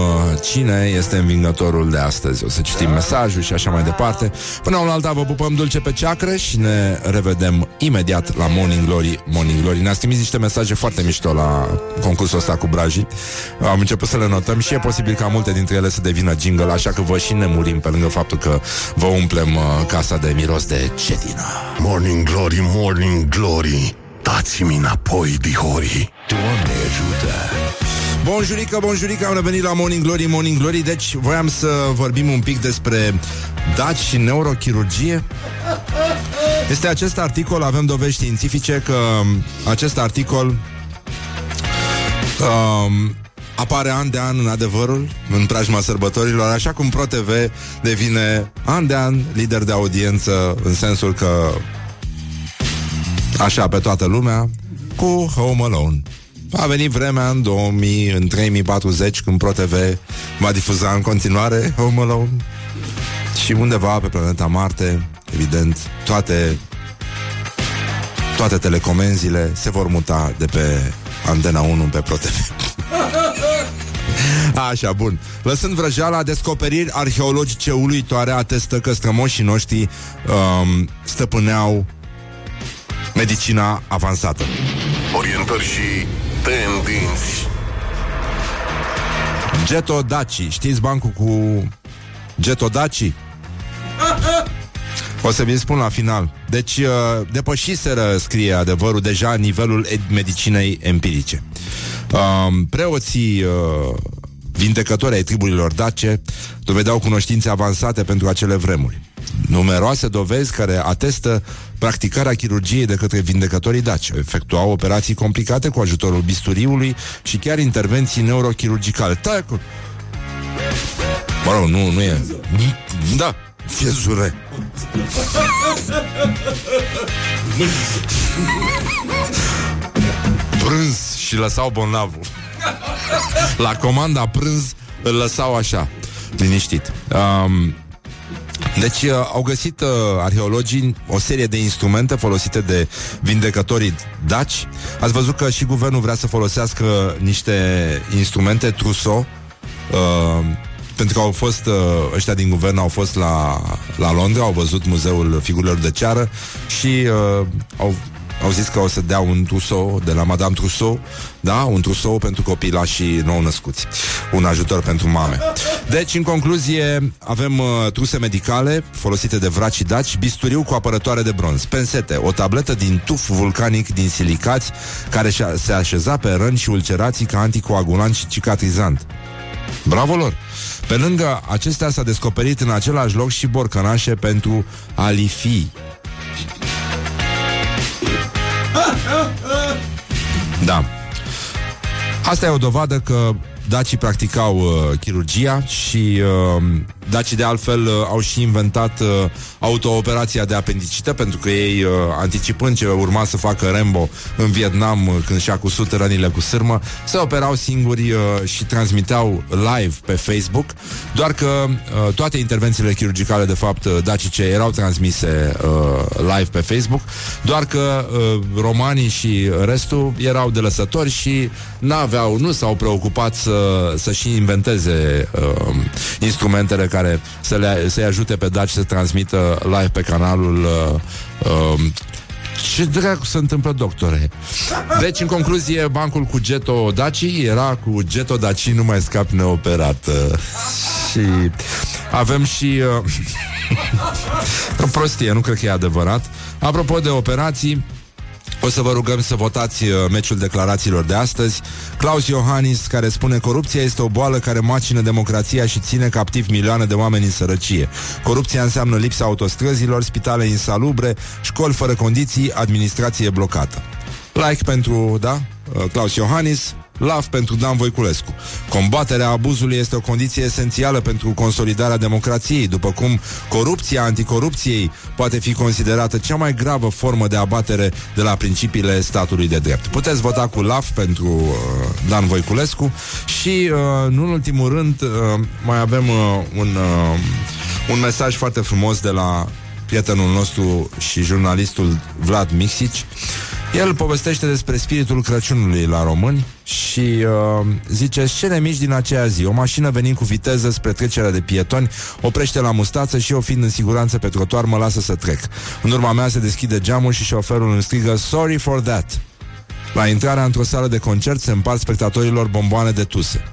cine este învingătorul de astăzi. O să citim mesajul și așa mai departe. Până la alta vă pupăm dulce pe ceacră și ne revedem imediat la Morning Glory. Morning Glory. Ne-ați trimis niște mesaje foarte mișto la concursul ăsta cu brajii. Am început să le notăm și e posibil ca multe dintre ele să devină jingle, așa că vă și ne murim pe lângă faptul că vă umplem uh, casa de miros de cetină. Morning Glory, Morning Glory Dați-mi înapoi, dihori Doamne ajută! Bonjurică, bonjurică, am revenit la Morning Glory, Morning Glory Deci voiam să vorbim un pic despre daci și neurochirurgie Este acest articol, avem dovezi științifice că acest articol um, apare an de an în adevărul, în preajma sărbătorilor, așa cum ProTV devine an de an lider de audiență, în sensul că așa pe toată lumea, cu Home Alone. A venit vremea în 2000, în 3040, când ProTV va difuza în continuare Home Alone și undeva pe planeta Marte, evident, toate toate telecomenzile se vor muta de pe Antena 1 pe ProTV. Așa, bun. Lăsând vrăjeala, descoperiri arheologice uluitoare atestă că strămoșii noștri um, stăpâneau medicina avansată. Orientări și tendinți Geto Daci. Știți bancul cu Geto Daci? O să vi spun la final. Deci, uh, depășiseră, scrie adevărul, deja nivelul ed- medicinei empirice. Um, preoții uh, vindecători ai triburilor dace dovedeau cunoștințe avansate pentru acele vremuri. Numeroase dovezi care atestă practicarea chirurgiei de către vindecătorii daci. Efectuau operații complicate cu ajutorul bisturiului și chiar intervenții neurochirurgicale. Tac! Mă rog, nu, nu e. Da, fiezure. Prânz și lăsau bolnavul. La comanda prânz îl lăsau așa, liniștit. Um, deci uh, au găsit uh, arheologii o serie de instrumente folosite de vindecătorii daci. Ați văzut că și guvernul vrea să folosească niște instrumente Trousseau uh, pentru că au fost uh, ăștia din guvern au fost la, la Londra, au văzut muzeul figurilor de ceară și uh, au au zis că o să dea un trusou de la Madame Trousseau, da? Un trusou pentru copilașii nou născuți. Un ajutor pentru mame. Deci, în concluzie, avem uh, truse medicale folosite de vracii daci, bisturiu cu apărătoare de bronz, pensete, o tabletă din tuf vulcanic din silicați care și-a- se așeza pe răni și ulcerații ca anticoagulant și cicatrizant. Bravo lor! Pe lângă acestea s-a descoperit în același loc și borcănașe pentru alifi. Da. Asta e o dovadă că dacii practicau uh, chirurgia și uh, dacii de altfel uh, au și inventat uh, autooperația de apendicită pentru că ei, uh, anticipând ce urma să facă Rambo în Vietnam uh, când și-a cusut rănile cu sârmă, se operau singuri uh, și transmiteau live pe Facebook, doar că uh, toate intervențiile chirurgicale, de fapt, uh, dacice erau transmise uh, live pe Facebook, doar că uh, romanii și restul erau de lăsători și n-aveau, nu s-au preocupat să, să și inventeze uh, instrumentele care să le, să-i ajute pe daci să transmită live pe canalul uh, uh, ce dracu se întâmplă, doctore? Deci, în concluzie, bancul cu Geto Daci era cu Geto Daci nu mai scap neoperat. Uh, și avem și... Uh, o prostie, nu cred că e adevărat. Apropo de operații, o să vă rugăm să votați uh, meciul declarațiilor de astăzi. Claus Iohannis, care spune corupția este o boală care macină democrația și ține captiv milioane de oameni în sărăcie. Corupția înseamnă lipsa autostrăzilor, spitale insalubre, școli fără condiții, administrație blocată. Like pentru, da, uh, Claus Iohannis, Laf pentru Dan Voiculescu. Combaterea abuzului este o condiție esențială pentru consolidarea democrației, după cum corupția anticorupției poate fi considerată cea mai gravă formă de abatere de la principiile statului de drept. Puteți vota cu Laf pentru uh, Dan Voiculescu și, uh, nu în ultimul rând, uh, mai avem uh, un, uh, un mesaj foarte frumos de la prietenul nostru și jurnalistul Vlad Mixici. El povestește despre spiritul Crăciunului la români și uh, zice scene mici din aceea zi. O mașină venind cu viteză spre trecerea de pietoni oprește la mustață și eu fiind în siguranță pe trotuar mă lasă să trec. În urma mea se deschide geamul și șoferul îmi strigă Sorry for that. La intrarea într-o sală de concert se împart spectatorilor bomboane de tuse.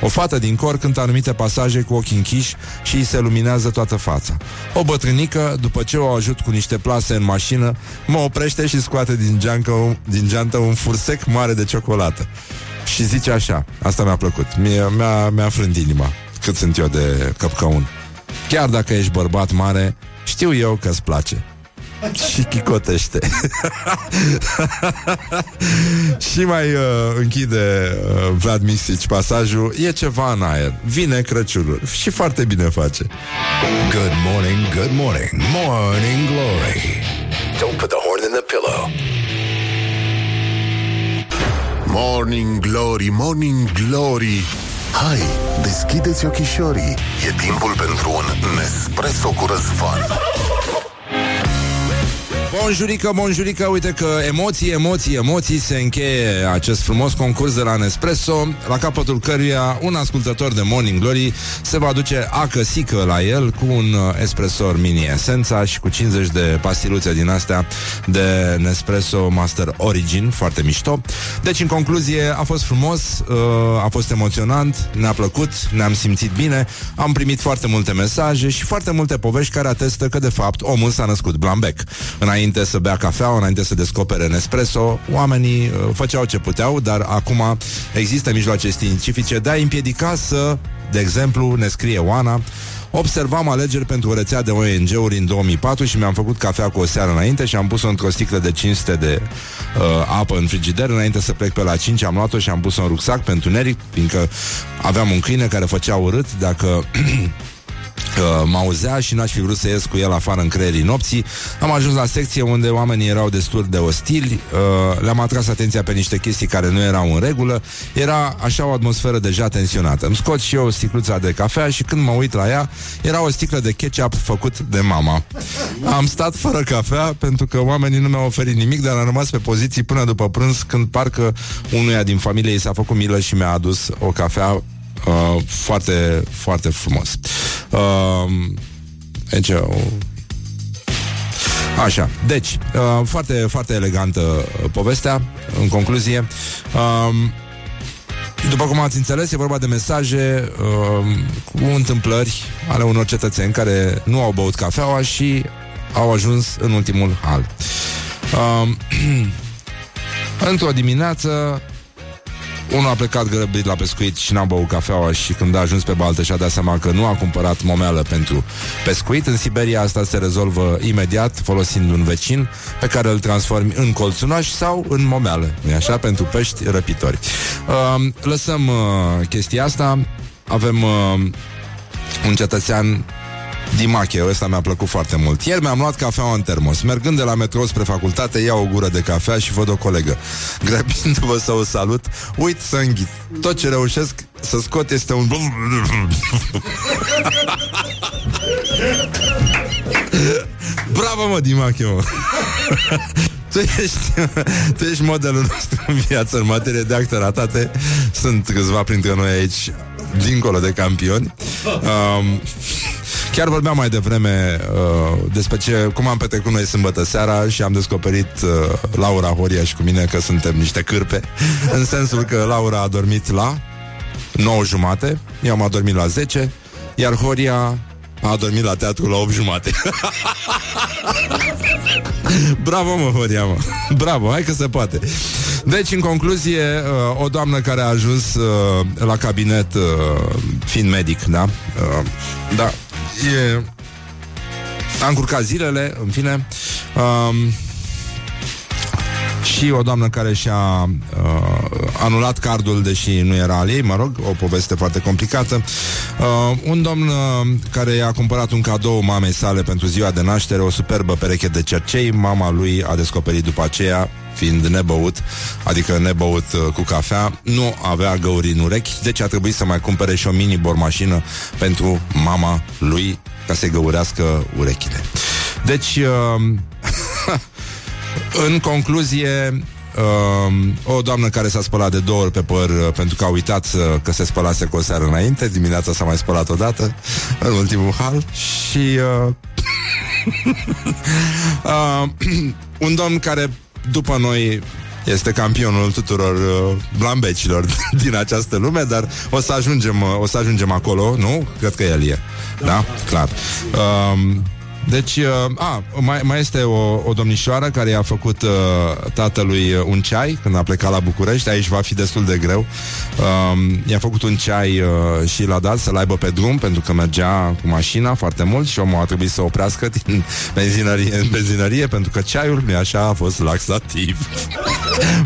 O fată din cor cântă anumite pasaje cu ochii închiși și îi se luminează toată fața. O bătrânică, după ce o ajut cu niște plase în mașină, mă oprește și scoate din, geancă, din geantă un fursec mare de ciocolată. Și zice așa, asta mi-a plăcut, mi-a, mi-a, mi-a frânt inima, cât sunt eu de căpcăun. Chiar dacă ești bărbat mare, știu eu că-ți place. și chicotește. și mai uh, închide uh, Vlad Misici pasajul. E ceva în aer, vine Crăciunul. Și foarte bine face. Good morning, good morning, morning glory. Don't put the horn in the pillow. Morning Glory, Morning Glory. Hai, deschideți ochișorii E timpul pentru un Nespresso cu răzvan Bonjurică, bonjurică, uite că emoții, emoții, emoții se încheie acest frumos concurs de la Nespresso, la capătul căruia un ascultător de Morning Glory se va duce acăsică la el cu un uh, espresor mini esența și cu 50 de pastiluțe din astea de Nespresso Master Origin, foarte mișto. Deci, în concluzie, a fost frumos, uh, a fost emoționant, ne-a plăcut, ne-am simțit bine, am primit foarte multe mesaje și foarte multe povești care atestă că, de fapt, omul s-a născut blambec. Înainte să bea cafea, înainte să descopere Nespresso, oamenii uh, făceau ce puteau, dar acum există mijloace științifice de a împiedica să, de exemplu, ne scrie Oana, Observam alegeri pentru o rețea de ONG-uri în 2004 și mi-am făcut cafea cu o seară înainte și am pus-o într-o sticlă de 500 de uh, apă în frigider. Înainte să plec pe la 5 am luat-o și am pus-o în rucsac pentru neric, fiindcă aveam un câine care făcea urât dacă că m-auzea și n-aș fi vrut să ies cu el afară în creierii nopții. Am ajuns la secție unde oamenii erau destul de ostili, uh, le-am atras atenția pe niște chestii care nu erau în regulă. Era așa o atmosferă deja tensionată. Îmi scot și eu o sticluță de cafea și când mă uit la ea, era o sticlă de ketchup făcut de mama. Am stat fără cafea pentru că oamenii nu mi-au oferit nimic, dar am rămas pe poziții până după prânz când parcă unuia din familie i s-a făcut milă și mi-a adus o cafea Uh, foarte, foarte frumos. Uh, deci, uh, Așa, deci, uh, foarte, foarte elegantă uh, povestea, în concluzie. Uh, după cum ați înțeles, e vorba de mesaje uh, cu întâmplări ale unor cetățeni care nu au băut cafeaua și au ajuns în ultimul hal. Uh, într-o dimineață unul a plecat grăbit la pescuit și n-a băut cafeaua și când a ajuns pe baltă și-a dat seama că nu a cumpărat momeală pentru pescuit. În Siberia asta se rezolvă imediat folosind un vecin pe care îl transformi în colțunaș sau în momeală. nu așa? Pentru pești răpitori. Uh, lăsăm uh, chestia asta. Avem uh, un cetățean Dimache, ăsta mi-a plăcut foarte mult. Ieri mi-am luat cafeaua în termos. Mergând de la metrou spre facultate, iau o gură de cafea și văd o colegă. Grăbindu-vă să o salut, uit să înghit. Tot ce reușesc să scot este un... Bravo, mă, Dimache, mă. Tu ești, tu ești modelul nostru în viață în materie de acte ratate Sunt câțiva printre noi aici Dincolo de campioni. Um, Chiar vorbeam mai devreme uh, despre ce, cum am petrecut noi sâmbătă seara și am descoperit uh, Laura Horia și cu mine că suntem niște cârpe, în sensul că Laura a dormit la 9 jumate, eu am adormit la 10, iar Horia a dormit la teatru la 8 jumate. Bravo, mă, Horia, mă. Bravo, hai că se poate. Deci, în concluzie, uh, o doamnă care a ajuns uh, la cabinet uh, fiind medic, da? Uh, da, e... A încurcat zilele, în fine. Um, Și o doamnă care și-a uh, Anulat cardul Deși nu era al ei, mă rog O poveste foarte complicată. Uh, Un domn uh, care i-a cumpărat un cadou Mamei sale pentru ziua de naștere O superbă pereche de cercei Mama lui a descoperit după aceea fiind nebăut, adică nebăut uh, cu cafea, nu avea găuri în urechi, deci a trebuit să mai cumpere și o mini bormașină pentru mama lui ca să-i găurească urechile. Deci, uh, în concluzie, Uh, o doamnă care s-a spălat de două ori pe păr uh, pentru că a uitat uh, că se spălase cu o seară înainte, dimineața s-a mai spălat odată în ultimul hal și uh, uh, un domn care după noi este campionul tuturor uh, blambecilor din această lume, dar o să ajungem, uh, o să ajungem acolo, nu? Cred că el e. Da? da? Clar. Uh, deci, uh, a, mai, mai este o, o domnișoară care i-a făcut uh, tatălui uh, un ceai când a plecat la București. Aici va fi destul de greu. Uh, i-a făcut un ceai uh, și l-a dat să-l aibă pe drum pentru că mergea cu mașina foarte mult și omul a trebuit să oprească din benzinărie în benzinărie pentru că ceaiul mi așa a fost laxativ.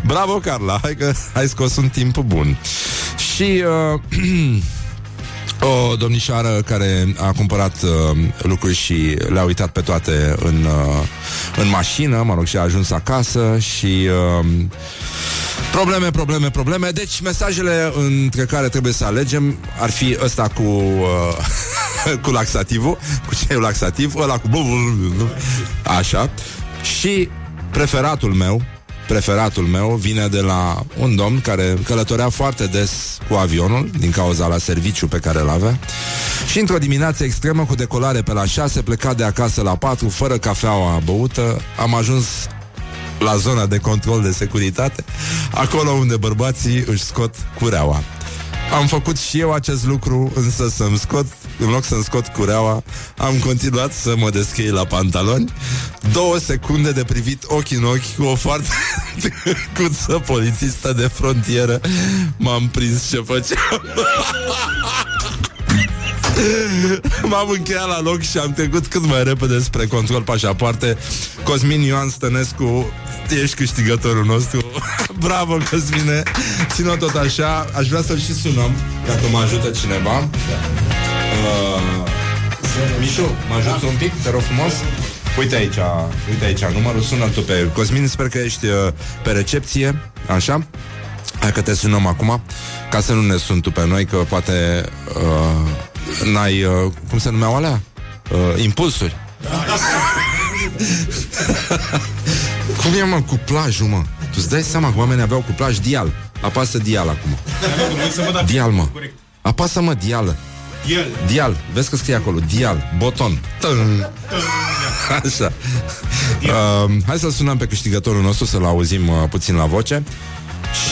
Bravo, Carla! Hai că ai scos un timp bun. Și... Uh, O domnișoară care a cumpărat uh, lucruri și le-a uitat pe toate în, uh, în mașină, mă rog, și a ajuns acasă și... Uh, Probleme, probleme, probleme. Deci mesajele între care trebuie să alegem Ar fi ăsta cu uh, Cu laxativul Cu ceaiul laxativ? Ăla cu Așa. Și preferatul meu preferatul meu vine de la un domn care călătorea foarte des cu avionul din cauza la serviciu pe care îl avea. Și într-o dimineață extremă cu decolare pe la 6 plecat de acasă la 4 fără cafeaua băută am ajuns la zona de control de securitate acolo unde bărbații își scot cureaua. Am făcut și eu acest lucru, însă să-mi scot, în loc să-mi scot cureaua, am continuat să mă deschei la pantaloni. Două secunde de privit ochi în ochi cu o foarte cuță polițistă de frontieră. M-am prins ce făceam. M-am încheiat la loc și am trecut cât mai repede spre control pașapoarte. Cosmin Ioan Stănescu, ești câștigătorul nostru. Bravo, Cosmine! Ține tot așa. Aș vrea să-l și sunăm, dacă mă ajută cineva. Uh, Mișu, mă ajută un pic, te rog frumos? Uite aici, uite aici numărul, sună tu pe Cosmin, sper că ești uh, pe recepție, așa? Hai că te sunăm acum, ca să nu ne sun tu pe noi, că poate uh, n-ai, uh, cum se numeau alea? Uh, impulsuri. cum e, mă, cu plajul, mă? Tu îți dai seama că oamenii aveau cu plaj dial. Apasă dial acum. Dial, mă. Apasă, mă, dială. Dial. Dial. Vezi că scrie acolo. Dial. Boton. Așa. Uh, hai să sunăm pe câștigătorul nostru să-l auzim uh, puțin la voce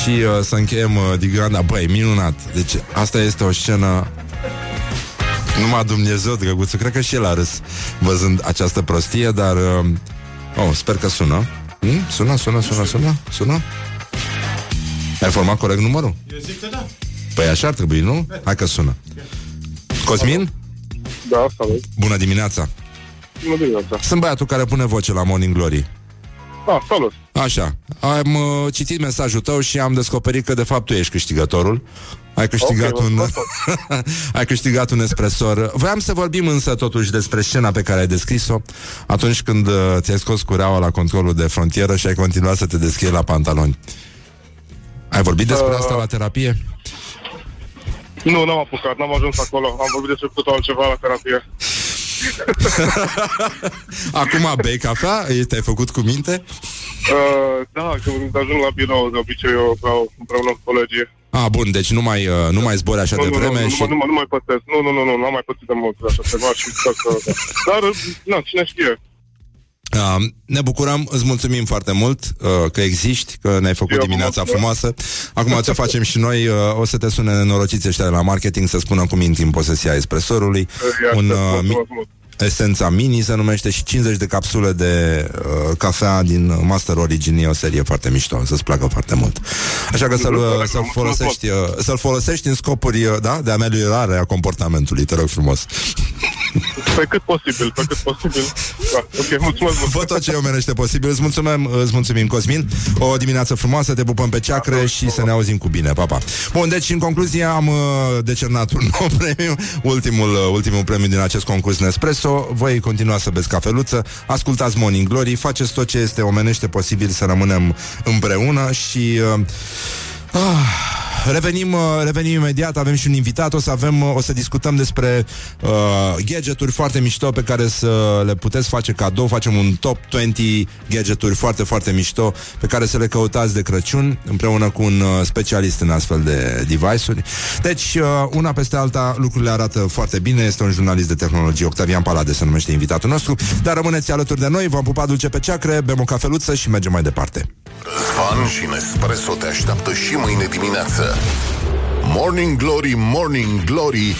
și uh, să încheiem uh, Digranda. Băi, minunat. Deci asta este o scenă numai Dumnezeu, drăguțu, cred că și el a râs văzând această prostie, dar... Uh, oh, sper că sună. Hmm? Sună, sună, sună, sună, sună. Ai format corect numărul? Eu zic că da. Păi așa ar trebui, nu? Hai că sună. Cosmin? Da, salut. Bună dimineața! Bună dimineața. Sunt băiatul care pune voce la Morning Glory. Da, salut. Așa, am uh, citit mesajul tău și am descoperit că de fapt tu ești câștigătorul. Ai câștigat Ok, un vă Ai câștigat un espresor. Voiam să vorbim însă totuși despre scena pe care ai descris-o atunci când uh, ți-ai scos cureaua la controlul de frontieră și ai continuat să te deschizi la pantaloni. Ai vorbit despre asta la terapie? Nu, n-am apucat, n-am ajuns acolo. Am vorbit despre cu totul altceva la terapie. Acum bei cafea? Ei, Te-ai făcut cu minte? Uh, da, când ajung la birou, de obicei eu beau împreună cu colegii. A, bun, deci nu mai, uh, nu mai zbori așa nu, de nu, vreme nu, și... nu, nu, nu, mai pățesc. Nu, nu, nu, nu, n-am mai pățit de mult așa ceva și sper că... Dar, na, cine știe. Uh, ne bucurăm, îți mulțumim foarte mult uh, că existi, că ne-ai făcut Eu vă dimineața mulțumesc. frumoasă. Acum ce facem și noi, uh, o să te sune nenorociți ăștia de la marketing să spună cum intri în posesia espresorului. Ia, Un, aștept, uh, mi- mulțumesc mult. Esența Mini se numește și 50 de capsule de uh, cafea din Master Origin. E o serie foarte mișto, să-ți placă foarte mult. Așa că să-l, uh, să-l, folosești, uh, să-l folosești în scopuri uh, da, de ameliorare a comportamentului, te rog frumos. Pe cât posibil, pe cât posibil. Da, ok, mulțumesc mult. Fă tot ce omenește posibil. Îți mulțumim, îți mulțumim, Cosmin. O dimineață frumoasă, te pupăm pe ceacre și să ne auzim cu bine. Pa, pa. Bun, deci, în concluzie, am uh, decernat un nou premiu, ultimul, uh, ultimul premiu din acest concurs Nespresso. Voi continua să beți cafeluță, ascultați Morning Glory, faceți tot ce este omenește posibil să rămânem împreună și... Uh, Ah, revenim, uh, revenim imediat, avem și un invitat, o să avem, uh, o să discutăm despre uh, gadgeturi foarte mișto pe care să le puteți face cadou, facem un top 20 gadgeturi foarte, foarte mișto pe care să le căutați de Crăciun împreună cu un uh, specialist în astfel de device-uri. Deci, uh, una peste alta, lucrurile arată foarte bine, este un jurnalist de tehnologie, Octavian Palade se numește invitatul nostru, dar rămâneți alături de noi, v-am pupat dulce pe ceacre, bem o cafeluță și mergem mai departe. Răzvan și Nespresso te așteaptă și mâine dimineață. Morning Glory, Morning Glory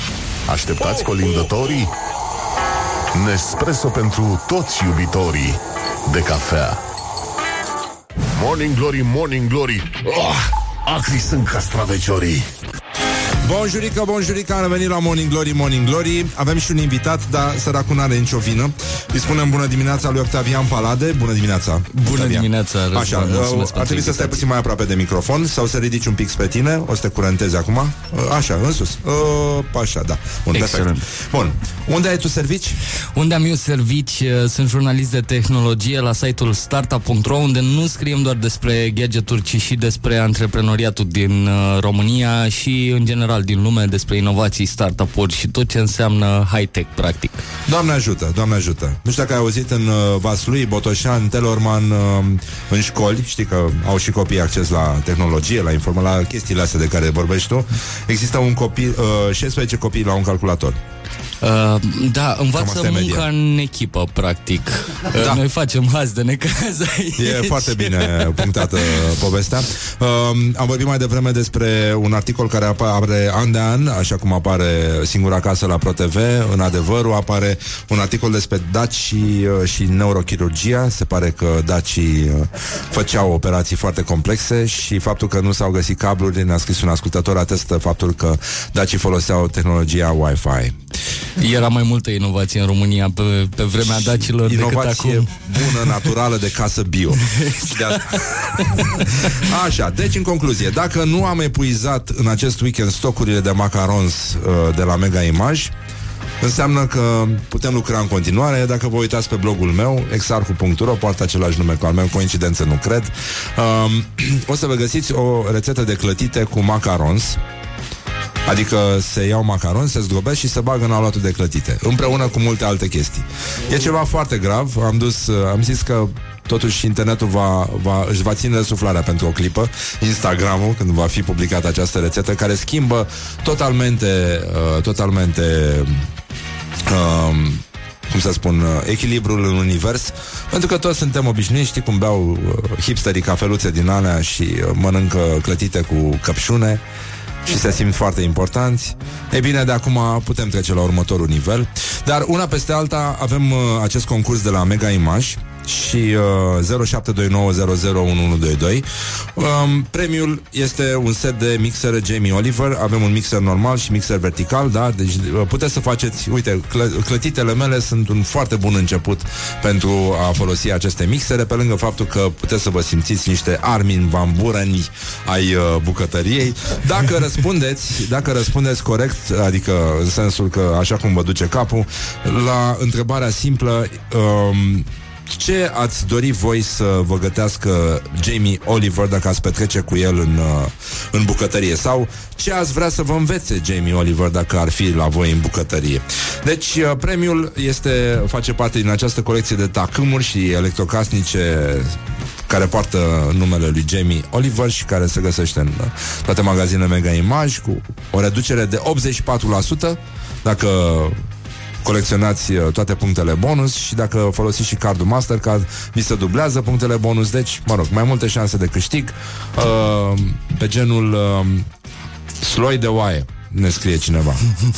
Așteptați colindătorii? Nespresso pentru toți iubitorii de cafea Morning Glory, Morning Glory oh, Acri sunt castraveciorii Bonjurică, bonjurică, am revenit la Morning Glory, Morning Glory. Avem și un invitat, dar săracul n-are nicio vină. Îi spunem bună dimineața lui Octavian Palade. Bună dimineața Bună Octavian. dimineața, Răzvan, Așa, mulțumesc uh, pentru ar trebui să stai invitație. puțin mai aproape de microfon Sau să ridici un pic spre tine? O să te curentezi acum? Uh, Așa, în sus. Uh, Așa, da. Bun, Excelent. perfect Bun, unde ai tu servici? Unde am eu servici, uh, sunt jurnalist de tehnologie la site-ul startup.ro unde nu scriem doar despre gadgeturi, ci și despre antreprenoriatul din uh, România și în general din lume, despre inovații, startup-uri și tot ce înseamnă high-tech, practic. Doamne ajută, Doamne ajută. Nu știu dacă ai auzit în uh, Vaslui, Botoșan, Telorman uh, În școli, știi că au și copii acces la tehnologie La informa, la chestiile astea de care vorbești tu. Există un copil, uh, 16 copii la un calculator Uh, da, Cam învață asta e media. munca în echipă, practic. Da. Uh, Noi facem azi de necaz aici. E foarte bine punctată povestea. Uh, am vorbit mai devreme despre un articol care apare an de an, așa cum apare singura casă la ProTV. În adevărul apare un articol despre daci și, uh, și neurochirurgia. Se pare că dacii uh, făceau operații foarte complexe și faptul că nu s-au găsit cabluri, ne-a scris un ascultător, atestă faptul că dacii foloseau tehnologia Wi-Fi. Era mai multă inovație în România pe, pe vremea dacilor decât Inovație acum. bună, naturală, de casă bio. De asta. Așa, deci în concluzie, dacă nu am epuizat în acest weekend stocurile de macarons uh, de la Mega Image, Înseamnă că putem lucra în continuare Dacă vă uitați pe blogul meu Exarhu.ro Poartă același nume cu al meu Coincidență nu cred um, O să vă găsiți o rețetă de clătite cu macarons Adică se iau macaron, se zdrobesc și se bagă în aluatul de clătite Împreună cu multe alte chestii. E ceva foarte grav. Am dus, uh, am zis că Totuși internetul va, va, își va ține suflarea pentru o clipă Instagramul, când va fi publicată această rețetă Care schimbă totalmente uh, Totalmente um, cum să spun, uh, echilibrul în univers Pentru că toți suntem obișnuiți Știi cum beau uh, hipsterii cafeluțe din alea Și uh, mănâncă clătite cu căpșune și se simt foarte importanți. E bine, de acum putem trece la următorul nivel. Dar una peste alta avem uh, acest concurs de la Mega Image și uh, 0729001122. Um, premiul este un set de mixere Jamie Oliver. Avem un mixer normal și mixer vertical, da? Deci uh, puteți să faceți, uite, cl- clătitele mele sunt un foarte bun început pentru a folosi aceste mixere, pe lângă faptul că puteți să vă simțiți niște Armin Van Buren ai uh, bucătăriei. Dacă răspundeți, dacă răspundeți corect, adică în sensul că așa cum vă duce capul, la întrebarea simplă um, ce ați dori voi să vă gătească Jamie Oliver dacă ați petrece cu el în, uh, în bucătărie? Sau ce ați vrea să vă învețe Jamie Oliver dacă ar fi la voi în bucătărie? Deci, uh, premiul este, face parte din această colecție de tacâmuri și electrocasnice care poartă numele lui Jamie Oliver și care se găsește în uh, toate magazinele Mega Image cu o reducere de 84% dacă colecționați uh, toate punctele bonus și dacă folosiți și cardul Mastercard, vi se dublează punctele bonus, deci, mă rog, mai multe șanse de câștig uh, pe genul uh, sloi de oaie. Ne scrie cineva.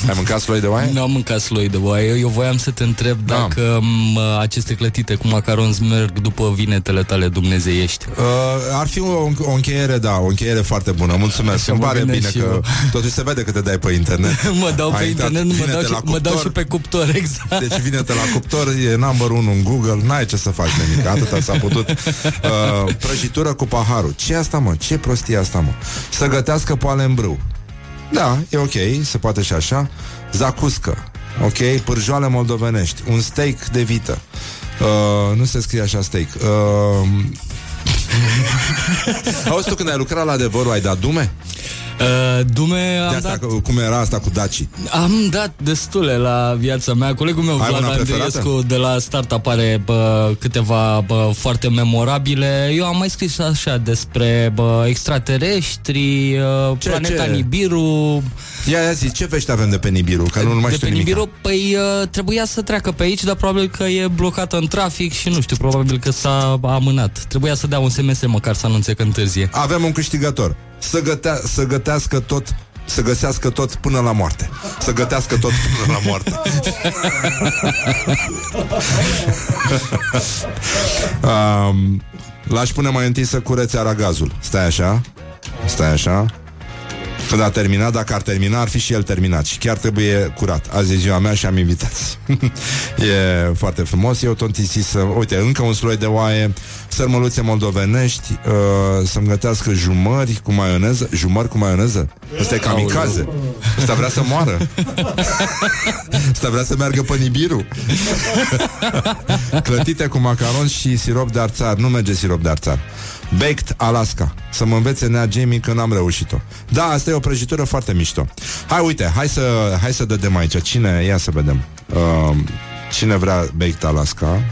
Ai mâncat sloi de oaie? Nu am mâncat sloi de oaie. Eu voiam să te întreb Da. dacă m, aceste clătite cu macarons merg după vinetele tale dumnezeiești. Uh, ar fi o, o încheiere, da, o încheiere foarte bună. Mulțumesc. Așa Îmi mă pare gândesc bine și că eu. totuși se vede că te dai pe internet. mă dau pe Ai intrat, internet, mă vine-te dau, la și, mă dau cuptor. și pe cuptor, exact. Deci vine-te la cuptor, e number 1 în Google, n-ai ce să faci nimic, atâta s-a putut. Uh, prăjitură cu paharul. ce asta, mă? Ce prostie asta, mă? Să gătească poale în brâu. Da, e ok, se poate și așa. Zacuscă. Ok, pârjoale moldovenești. Un steak de vită. Uh, nu se scrie așa steak. Uh, Auzi tu când ai lucrat la adevărul, ai dat dume? Uh, dume am De asta, dat, că- cum era asta cu Daci? am dat destule la viața mea. Colegul meu, Ai Vlad una preferată? Andreescu, de la Startup are bă, câteva bă, foarte memorabile. Eu am mai scris așa despre bă, extraterestri, uh, Ce, planeta ce? Nibiru. Ia, ia zi, ce vești avem de pe Nibiru? Că nu, nu mai de știu pe nimic. Nibiru, păi uh, trebuia să treacă pe aici, dar probabil că e blocată în trafic și nu știu, probabil că s-a amânat. Trebuia să dea un SMS măcar să anunțe că întârzie. Avem un câștigător. Să, gătea, să gătească tot să găsească tot până la moarte. Să gătească tot până la moarte. um, l-aș pune mai întâi să curețe aragazul. Stai așa. Stai așa. Când a terminat, dacă ar termina, ar fi și el terminat Și chiar trebuie curat. Azi e ziua mea și am invitați E foarte frumos. Eu tot insist să... Uite, încă un sloi de oaie. Sărmăluțe moldovenești uh, Să-mi gătească jumări cu maioneză. Jumări cu maioneză? Ăsta e kamikaze. Ăsta vrea să moară. Ăsta vrea să meargă pe Nibiru. Clătite cu macaron și sirop de arțar. Nu merge sirop de arțar Baked Alaska. Să mă învețe Nea Jamie că n-am reușit-o. Da, asta e o prăjitură foarte mișto. Hai, uite, hai să, hai să dădem aici. Cine, ia să vedem. Uh, Cine vrea Baked Alaska?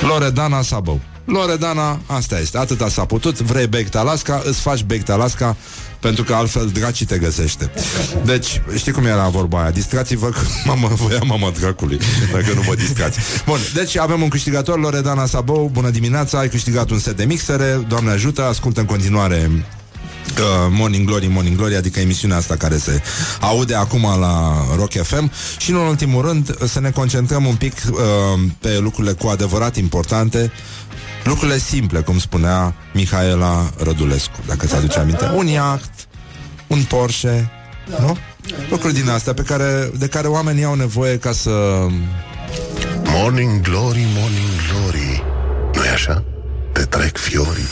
Loredana Sabău Loredana, asta este, atâta s-a putut. Vrei Baked Alaska, îți faci Baked Alaska pentru că altfel dracii te găsește. Deci, știi cum era vorba aia? Distrați-vă că mama voia mama dracului Dacă nu vă distrați. Bun, deci avem un câștigător, Loredana Sabou. Bună dimineața, ai câștigat un set de mixere. Doamne ajută, ascultă în continuare uh, Morning Glory, Morning Glory, adică emisiunea asta care se aude acum la Rock FM și în ultimul rând să ne concentrăm un pic uh, pe lucrurile cu adevărat importante lucrurile simple, cum spunea Mihaela Rădulescu, dacă ți-aduce aminte. Un iaht, un Porsche, nu? Lucruri din astea pe care, de care oamenii au nevoie ca să... Morning Glory, Morning Glory nu-i așa? Te trec fiorii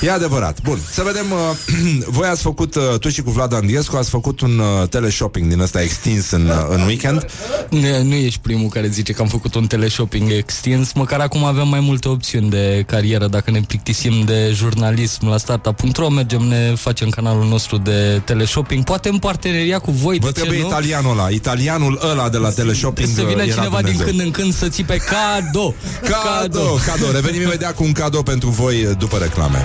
E adevărat. Bun, să vedem uh, Voi ați făcut, uh, tu și cu Vlad Andriescu Ați făcut un uh, teleshopping din ăsta extins în, uh, în weekend Nu, nu ești primul care zice că am făcut un teleshopping extins, măcar acum avem mai multe opțiuni de carieră. Dacă ne plictisim de jurnalism la startup.ro, mergem, ne facem canalul nostru de teleshopping, poate în parteneria cu voi, Vă de trebuie ce nu? italianul ăla Italianul ăla de la teleshopping Să vină uh, era cineva din Dumnezeu. când în când să țipe cadou. Cadou, cadou. Revenim imediat cu un cadou pentru voi uh, după reclame.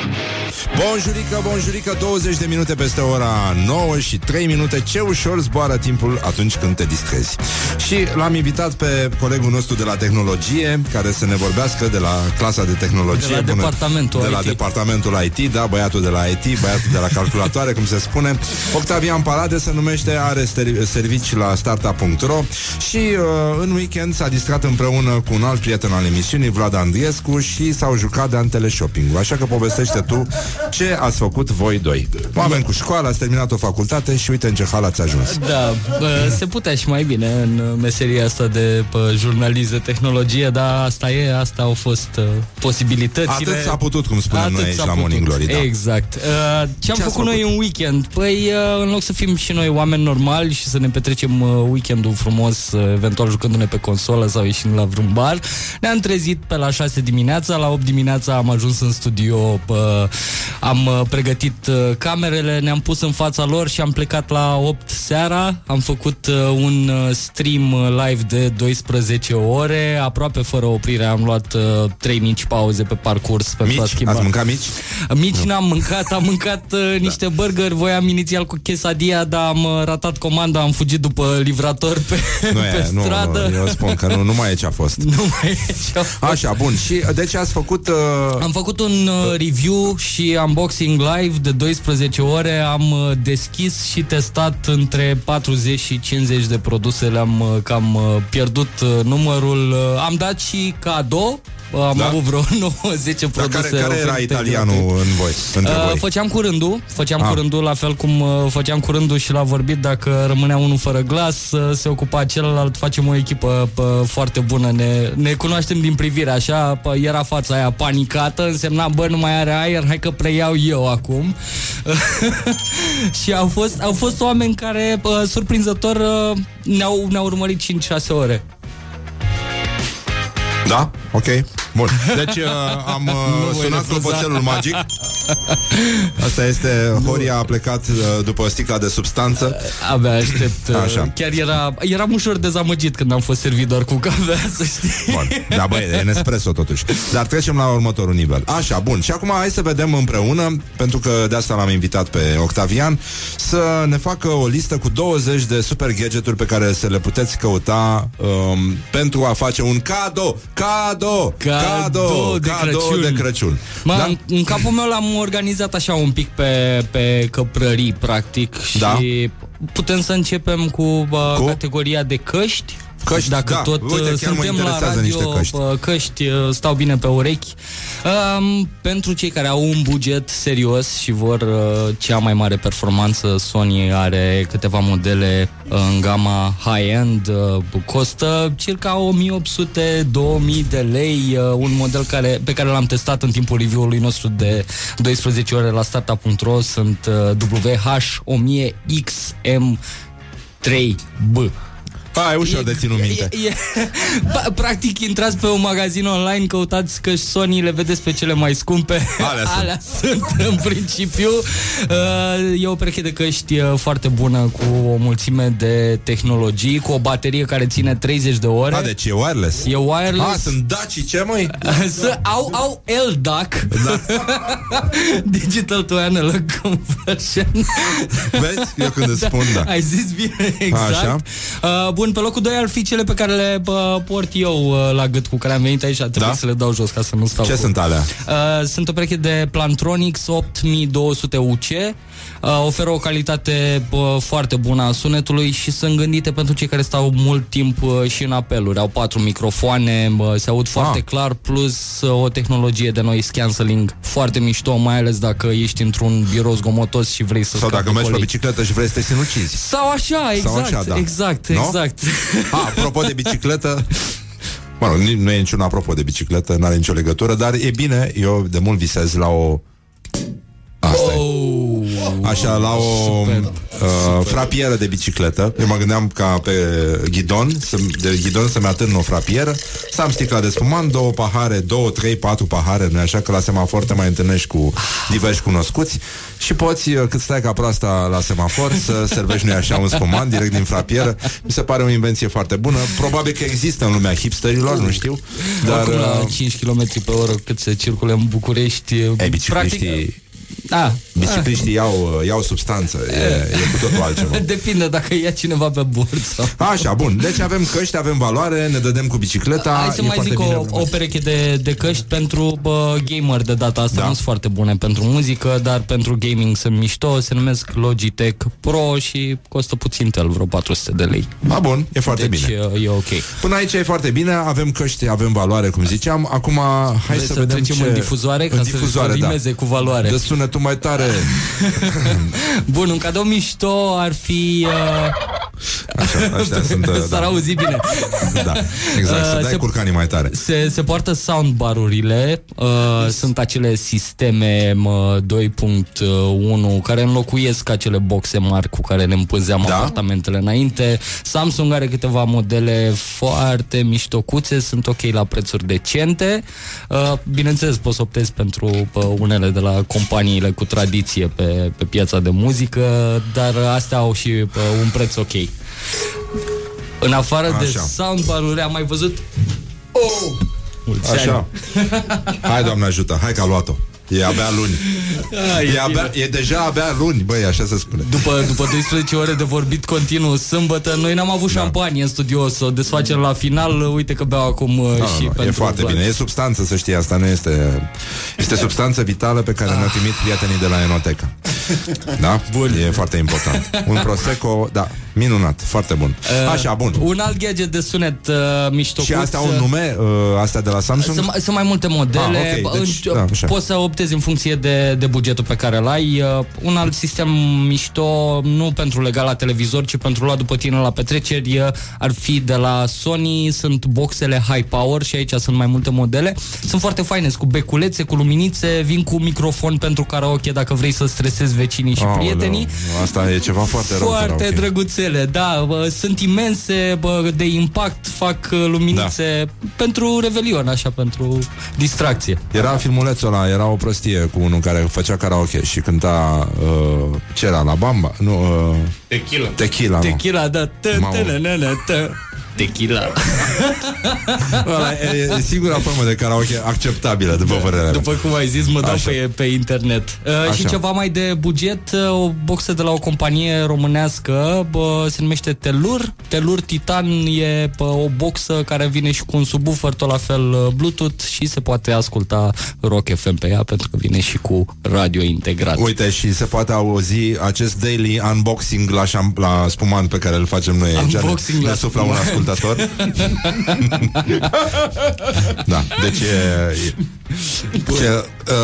Bonjurică, bonjurică, 20 de minute peste ora 9 și 3 minute. Ce ușor zboară timpul atunci când te distrezi. Și l-am invitat pe colegul nostru de la tehnologie, care să ne vorbească de la clasa de tehnologie. De la până- departamentul de la IT. departamentul IT, da, băiatul de la IT, băiatul de la calculatoare, cum se spune. Octavian Palade se numește, are ster- servici la startup.ro și uh, în weekend s-a distrat împreună cu un alt prieten al emisiunii, Vlad Andriescu, și s-au jucat de teleshopping Așa că povestește tu ce ați făcut voi doi. Oameni cu școală, ați terminat o facultate și uite în ce hal ați ajuns. Da, bă, se putea și mai bine în uh, meseria asta de bă, jurnalism de tehnologie, dar asta e, asta au fost uh, posibilitățile. Atât s-a putut, cum spunem Atât noi aici s-a la Morning putut. Glory, da. Exact. Uh, ce am Ce ați făcut noi făcut? în weekend? Păi, uh, în loc să fim și noi oameni normali și să ne petrecem uh, weekendul frumos, uh, eventual jucându-ne pe consolă sau ieșind la vreun bar, ne-am trezit pe la 6 dimineața, la 8 dimineața am ajuns în studio, uh, am uh, pregătit uh, camerele, ne-am pus în fața lor și am plecat la 8 seara, am făcut uh, un uh, stream uh, live de 12 ore, aproape fără oprire, am luat uh, 3 mici pauze pe parcurs pentru a Mici? schimba. Ați mâncat mici? Mici n-am mâncat, am mâncat uh, niște burgeri, voiam inițial cu quesadilla, dar am uh, ratat comanda, am fugit după livrator pe, Nu pe e, nu, stradă. nu, eu spun că nu, nu mai e ce a fost. Nu mai e ce a fost. Așa, bun. Și deci ați făcut... Uh... Am făcut un uh, review și unboxing live de 12 ore. Am uh, deschis și testat între 40 și 50 de produse. Le-am uh, cam uh, pierdut uh, numărul. Uh, am dat și cadou. Uh, Am Da? avut vreo 9-10 Dar produse. care, care era oferite italianul gratuit. în voi? Între Uh, voi? făceam cu rândul, făceam Ah. cu rândul la fel cum uh, făceam cu rândul și la vorbit dacă rămânea unul fără glas, uh, se ocupa celălalt, facem o echipă pă, foarte bună, ne, ne cunoaștem din privire, așa, pă, era fața aia panicată, însemna, bă, nu mai are aer, hai că preiau eu acum. și au fost, au fost oameni care, pă, surprinzător, uh, ne-au, ne-au urmărit 5-6 ore. Da? Ok. Bun. Deci uh, am uh, Nu voi sunat refuza. clopoțelul magic. Asta este, Horia a plecat uh, după sticla de substanță. Abia aștept. uh, Așa. Chiar era, eram ușor dezamăgit când am fost servit doar cu cafea, să știi. Bun. Da, băi, e Nespresso totuși. Dar trecem la următorul nivel. Așa, bun. Și acum hai să vedem împreună, pentru că de asta l-am invitat pe Octavian, să ne facă o listă cu 20 de super gadgeturi pe care să le puteți căuta um, pentru a face un cadou. Cadou! Cadou de cadou Crăciun. de Crăciun. Mă, Da? în, în capul meu l-am organizat așa un pic pe, pe căprării, practic, și Da. putem să începem cu, bă, Cu? categoria de căști. Căști, Dacă da. tot Uite, uh, chiar mă suntem la interesează radio, niște căști. bă, căști uh, stau bine pe urechi. Um, pentru cei care au un buget serios și vor uh, cea mai mare performanță, Sony are câteva modele uh, în gama high-end, uh, costă circa 1800-2000 de lei, uh, un model care, pe care l-am testat în timpul review-ului nostru de 12 ore la startup.ro sunt uh, WH1000XM3B. A, e ușor de ținut minte. E, e, ba, practic intrați pe un magazin online, căutați că Sony le vedeți pe cele mai scumpe. Alea sunt. Alea sunt în principiu. Uh, E o pereche de căști uh, foarte bună cu o mulțime de tehnologii, cu o baterie care ține 30 de ore. A, deci e wireless. E wireless. A, sunt daci, ce măi? Să au, au LDAC Da. Digital to Analog Conversion Vezi? Eu când îți spun, da. Ai zis bine, exact Așa. Uh, Bun, pe locul 2 ar fi cele pe care le bă, port eu uh, la gât cu care am venit aici Trebuie Da? să le dau jos ca să nu stau Ce cu... sunt alea? Uh, sunt o pereche de Plantronics 8200 UC uh, Oferă o calitate uh, foarte bună a sunetului și sunt gândite pentru cei care stau mult timp uh, și în apeluri. Au patru microfoane, uh, se aud foarte Ah. clar, plus uh, o tehnologie de noise cancelling foarte mișto, mai ales dacă ești într-un birou zgomotos și vrei să Sau scapi dacă de mergi pe colegi. bicicletă și vrei să te sinucizi. Sau așa, exact, Sau așa, da. exact, Nu? exact. A, apropo de bicicletă Mă rog, ni- nu e niciun apropo de bicicletă N-are nicio legătură Dar e bine, eu de mult visez la o Asta Oh, e Așa, la o Super. uh, frapieră de bicicletă. Eu mă gândeam ca pe ghidon să, De ghidon să-mi atârn o frapieră. Să am sticla de spumant, două pahare Două, trei, patru pahare Nu așa? Că la semafor te mai întâlnești cu diversi cunoscuți Și poți, uh, cât stai ca proasta la semafor Să servești nu așa un spumant direct din frapieră. Mi se pare o invenție foarte bună. Probabil că există în lumea hipsterilor, nu știu Dar Dar Oricum la uh, 5 km pe oră cât se circule în București Ei, bicicliștii Da. Bicicliștii iau, iau substanță, e, e cu totul altceva. Depinde dacă ia cineva pe burtă. Așa, bun. Deci avem căști, avem valoare, ne dădem cu bicicleta. Hai să e mai foarte zic bine. o, o pereche de, de căști pentru bă, gamer de data asta. Da. Nu sunt foarte bune pentru muzică, dar pentru gaming sunt mișto. Se numesc Logitech Pro și costă puțin tel, vreo 400 de lei. A, bun, e foarte deci, bine. e ok. Până aici e foarte bine, avem căști, avem valoare, cum ziceam. Acum, hai Vrei să, să vedem trecem ce... în difuzoare ca în să difuzoare, da. rimeze cu valoare. Dă sunetul mai tare. Bun, un cadou mișto ar fi... Uh... Așa, ăștia sunt... uh, S-ar auzi bine. Da, exact, să Uh, dai se- curcanii mai tare. Se, se poartă soundbarurile, uh, sunt acele sisteme mă, 2.1 care înlocuiesc acele boxe mari cu care ne împânzeam da? apartamentele înainte. Samsung are câteva modele foarte miștocuțe, sunt ok la prețuri decente. Uh, bineînțeles, poți să optezi pentru uh, unele de la companiile cu tradiție pe, pe piața de muzică, dar astea au și uh, un preț ok. În afară de Așa. soundbar-uri am mai văzut Oh! Mulți Așa. ani. Hai, doamne ajută, hai că a luat-o. E abia luni. Ah, e E, abia, bine. e deja abia luni, băi, așa se spune. După, după 12 ore de vorbit continuu sâmbătă, noi n-am avut da. șampanie în studio să o desfacem la final. Uite că beau acum uh, Da, și nu, pentru e foarte Vlad. bine. E substanță, să știi, asta nu este... Este substanță vitală pe care ne-au primit prietenii de la Enoteca. Da? Bun. E foarte important. Un Prosecco, da, minunat, foarte bun. Uh, Așa, bun. Un alt gadget de sunet uh, mișto. Și astea au un nume, uh, astea de la Samsung? Sunt, mai- sunt mai multe modele Ah, ok, deci, În- da, așa. Poți să optezi în funcție de, de bugetul pe care îl ai uh, Un alt sistem mișto Nu pentru legal la televizor Ci pentru luat după tine la petreceri uh, Ar fi de la Sony Sunt boxele high power Și aici sunt mai multe modele Sunt foarte faine, sunt cu beculețe, cu luminițe Vin cu microfon pentru karaoke Dacă vrei să stresezi vecinii și Aoleu, prietenii Asta e ceva foarte rău. foarte karaoke. Drăguțele, da, bă, sunt imense, bă, de impact, fac uh, luminițe da. pentru revelion, așa, pentru distracție. Era filmulețul ăla, era o prostie cu unul care făcea karaoke și cânta uh, ce era, la bamba? Nu, uh, Tequila. tequila, nu. Tequila, da, tă, Mamă. tă, nă, nă, tă. Tequila. Ăla e, e singura formă de karaoke acceptabilă, după părerea mea. După cum ai zis, mă dau Așa. pe, pe internet. Uh, Așa. și ceva mai de buget, uh, o boxă de la o companie românească, bă, se numește Telur. Telur Titan e bă, o boxă care vine și cu un subwoofer, tot la fel uh, Bluetooth și se poate asculta Rock FM pe ea, pentru că vine și cu radio integrat. Uite, și se poate auzi acest daily unboxing la, șam- la spumant pe care îl facem noi aici. Unboxing ne, la ne sufla un spumant. Ascultător. da, deci e... e, e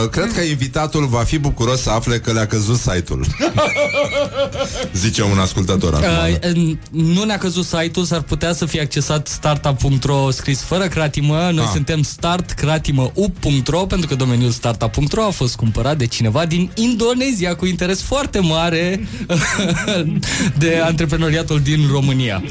uh, cred că invitatul va fi bucuros să afle că le-a căzut site-ul. Zice un ascultător acum. Uh, în- nu ne-a căzut site-ul, s-ar putea să fie accesat startup.ro scris fără cratimă. Noi Ah. suntem startcratimău.ro pentru că domeniul startup.ro a fost cumpărat de cineva din Indonezia cu interes foarte mare de antreprenoriatul din România.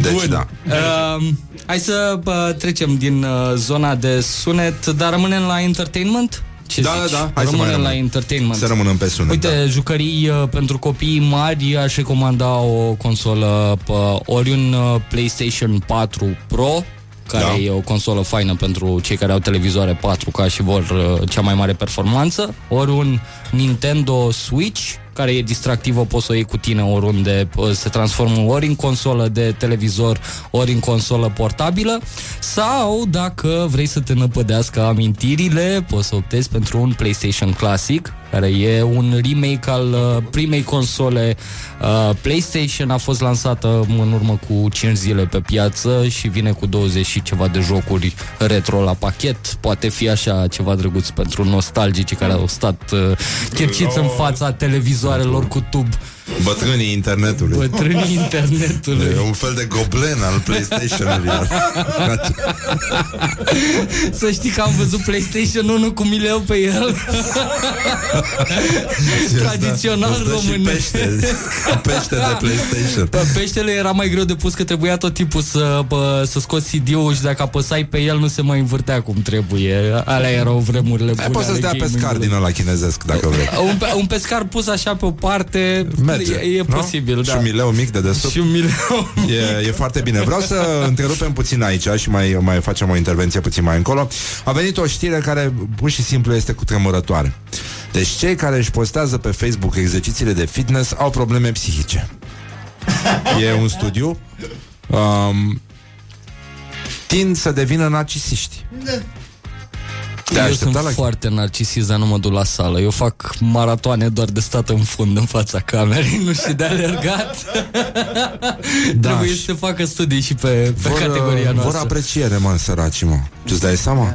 Deci, da. Uh, hai să uh, trecem din uh, zona de sunet, dar rămânem la entertainment? Ce Da, zici? da, da. Hai să mai rămânem la rămânem. entertainment. Să rămânem pe sunet, Uite, da. jucării uh, pentru copii mari aș recomanda o consolă uh, ori un uh, PlayStation 4 Pro care Da. e o consolă faină pentru cei care au televizoare 4K și vor uh, cea mai mare performanță, ori un Nintendo Switch care e distractivă, poți să o iei cu tine oriunde, uh, se transformă ori în consolă de televizor, ori în consolă portabilă, sau dacă vrei să te năpădească amintirile, poți să optezi pentru un PlayStation Classic, care e un remake al uh, primei console uh, PlayStation, a fost lansată în urmă cu 5 zile pe piață și vine cu 20 și ceva de jocuri retro la pachet. Poate fi așa ceva drăguț pentru nostalgicii care au stat uh, chirciți în fața televizoarelor cu tub. Bătrânii internetului. Bătrânii internetului. E un fel de goblen al PlayStation-ului. Să știi că am văzut PlayStation 1 cu mileu pe el. Tradițional Îți dă și românesc. pește. Pește de PlayStation. Bă, peștele era mai greu de pus că trebuia tot timpul să, bă, să scoți CD-ul și dacă apăsai pe el nu se mai învârtea cum trebuie. Alea erau vremurile bune Ai poți să-ți ale dea pescar gaming-ului. din ăla chinezesc, dacă vrei. Un, pe- un pescar pus așa pe o parte Merge, e, e nu? posibil, da. Și un mileu mic de desubt. Și un mileu. E, e foarte bine. Vreau să întrerupem puțin aici și mai, mai facem o intervenție puțin mai încolo. A venit o știre care pur și simplu este cu tremurătoare. Deci cei care își postează pe Facebook exercițiile de fitness au probleme psihice. E un studiu. Um, tind să devină narcisiști. Te-ai Eu așteptat sunt la- foarte narcisist, dar nu mă duc la sală. Eu fac maratoane doar de stat în fund în fața camerei, nu și de alergat. Trebuie să se facă studii și pe, pe Da, Vor, categoria uh, noastră. Vor apreciere, mă, săraci, mă. Ce-ți dai seama?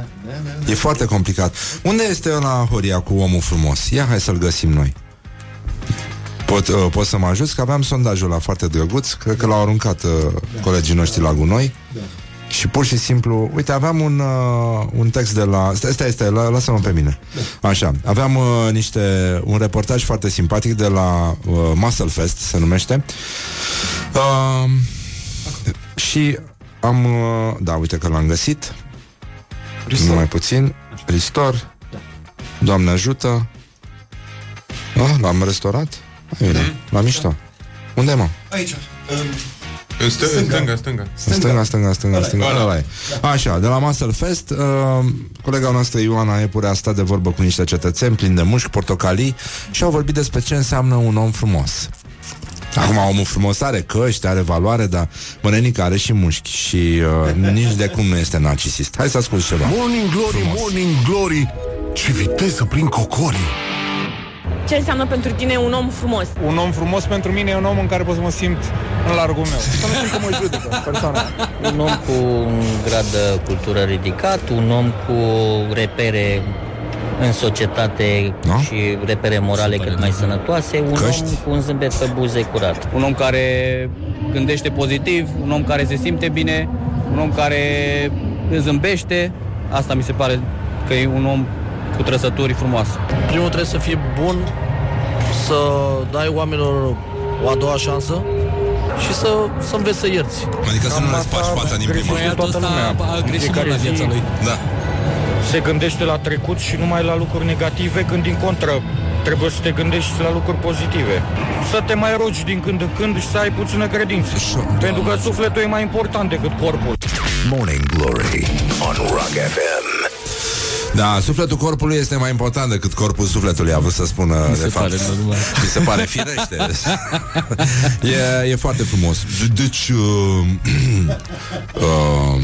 E foarte complicat. Unde este ăla Horia cu omul frumos? Ia, hai să-l găsim noi. Pot, uh, pot să mă ajut? Că aveam sondajul ăla foarte drăguț. Cred că l-au aruncat uh, colegii noștri la gunoi. Și pur și simplu, uite, aveam un, uh, un text de la... Stai, stai, stai lă- lasă-mă pe mine. Așa, aveam uh, niște, un reportaj foarte simpatic de la uh, Muscle Fest, se numește. Uh, și am... Uh, da, uite că l-am găsit. Restore. Numai puțin. Ristor. Doamne ajută. Ah, l-am restaurat? Bine, la mișto. Unde, mă? Aici. În stânga, stânga, stânga. Stânga, stânga, stânga, stânga, Ăla. ăla e. Așa, de la Muscle Fest uh, Colega noastră Ioana Epure a stat de vorbă cu niște cetățeni Plini de mușchi, portocalii Și au vorbit despre ce înseamnă un om frumos Acum omul frumos are căști, are valoare Dar mănenică are și mușchi Și uh, nici de cum nu este narcisist Hai să ascult ceva Morning Glory, Frumos. Morning Glory Ce viteză prin cocorii Ce înseamnă pentru tine un om frumos? Un om frumos pentru mine e un om în care pot să mă simt în largul meu. Să nu simt că mă judecă persoana. Un om cu un grad de cultură ridicat, un om cu repere în societate Da? și repere morale cât mai sănătoase, un Căști. om cu un zâmbet pe buze curat. Un om care gândește pozitiv, un om care se simte bine, un om care zâmbește. Asta mi se pare că e un om cu trăsături frumoase. Primul trebuie să fie bun, să dai oamenilor o a doua șansă și să, să înveți să ierți. Adică să nu le spaci fața din prima Greșește toată lumea. a greșit Fiecare mult la viața zi lui. Da Se gândește la trecut și numai la lucruri negative, când din contră trebuie să te gândești și la lucruri pozitive. Să te mai rogi din când în când și să ai puțină credință. Pentru că sufletul e mai important decât corpul. Morning Glory on Rock FM. Da, sufletul corpului este mai important decât corpul sufletului, a vrut să spună, Mi de se fapt. pare normal. Mi se pare firește. e, e foarte frumos. Deci, uh, uh,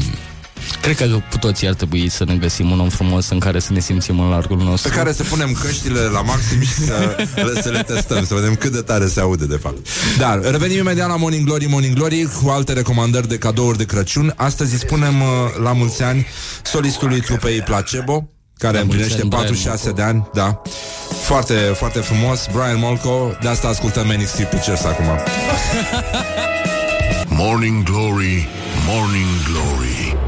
Cred că cu toții ar trebui să ne găsim un om frumos în care să ne simțim în largul nostru. pe care să punem căștile la maxim și să le, să le testăm, să vedem cât de tare se aude, de fapt. Dar, revenim imediat la Morning Glory, Morning Glory, cu alte recomandări de cadouri de Crăciun. Astăzi îi spunem uh, la mulți ani solistului trupei Placebo, care La împlinește mulți ani, 46 Brian de ani, da. Foarte, foarte frumos, Brian Molko, de asta ascultăm Manic Street Pictures acum. Morning Glory, Morning Glory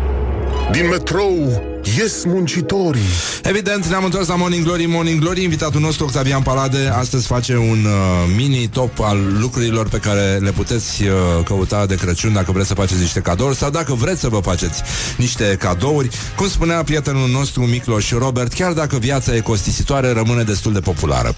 Din metrou ies muncitorii Evident, ne-am întors la Morning Glory, Morning Glory Invitatul nostru, Octavian Palade, astăzi face un uh, mini top al lucrurilor pe care le puteți uh, căuta de Crăciun dacă vreți să faceți niște cadouri sau dacă vreți să vă faceți niște cadouri. Cum spunea prietenul nostru Micloș Robert, chiar dacă viața e costisitoare, rămâne destul de populară.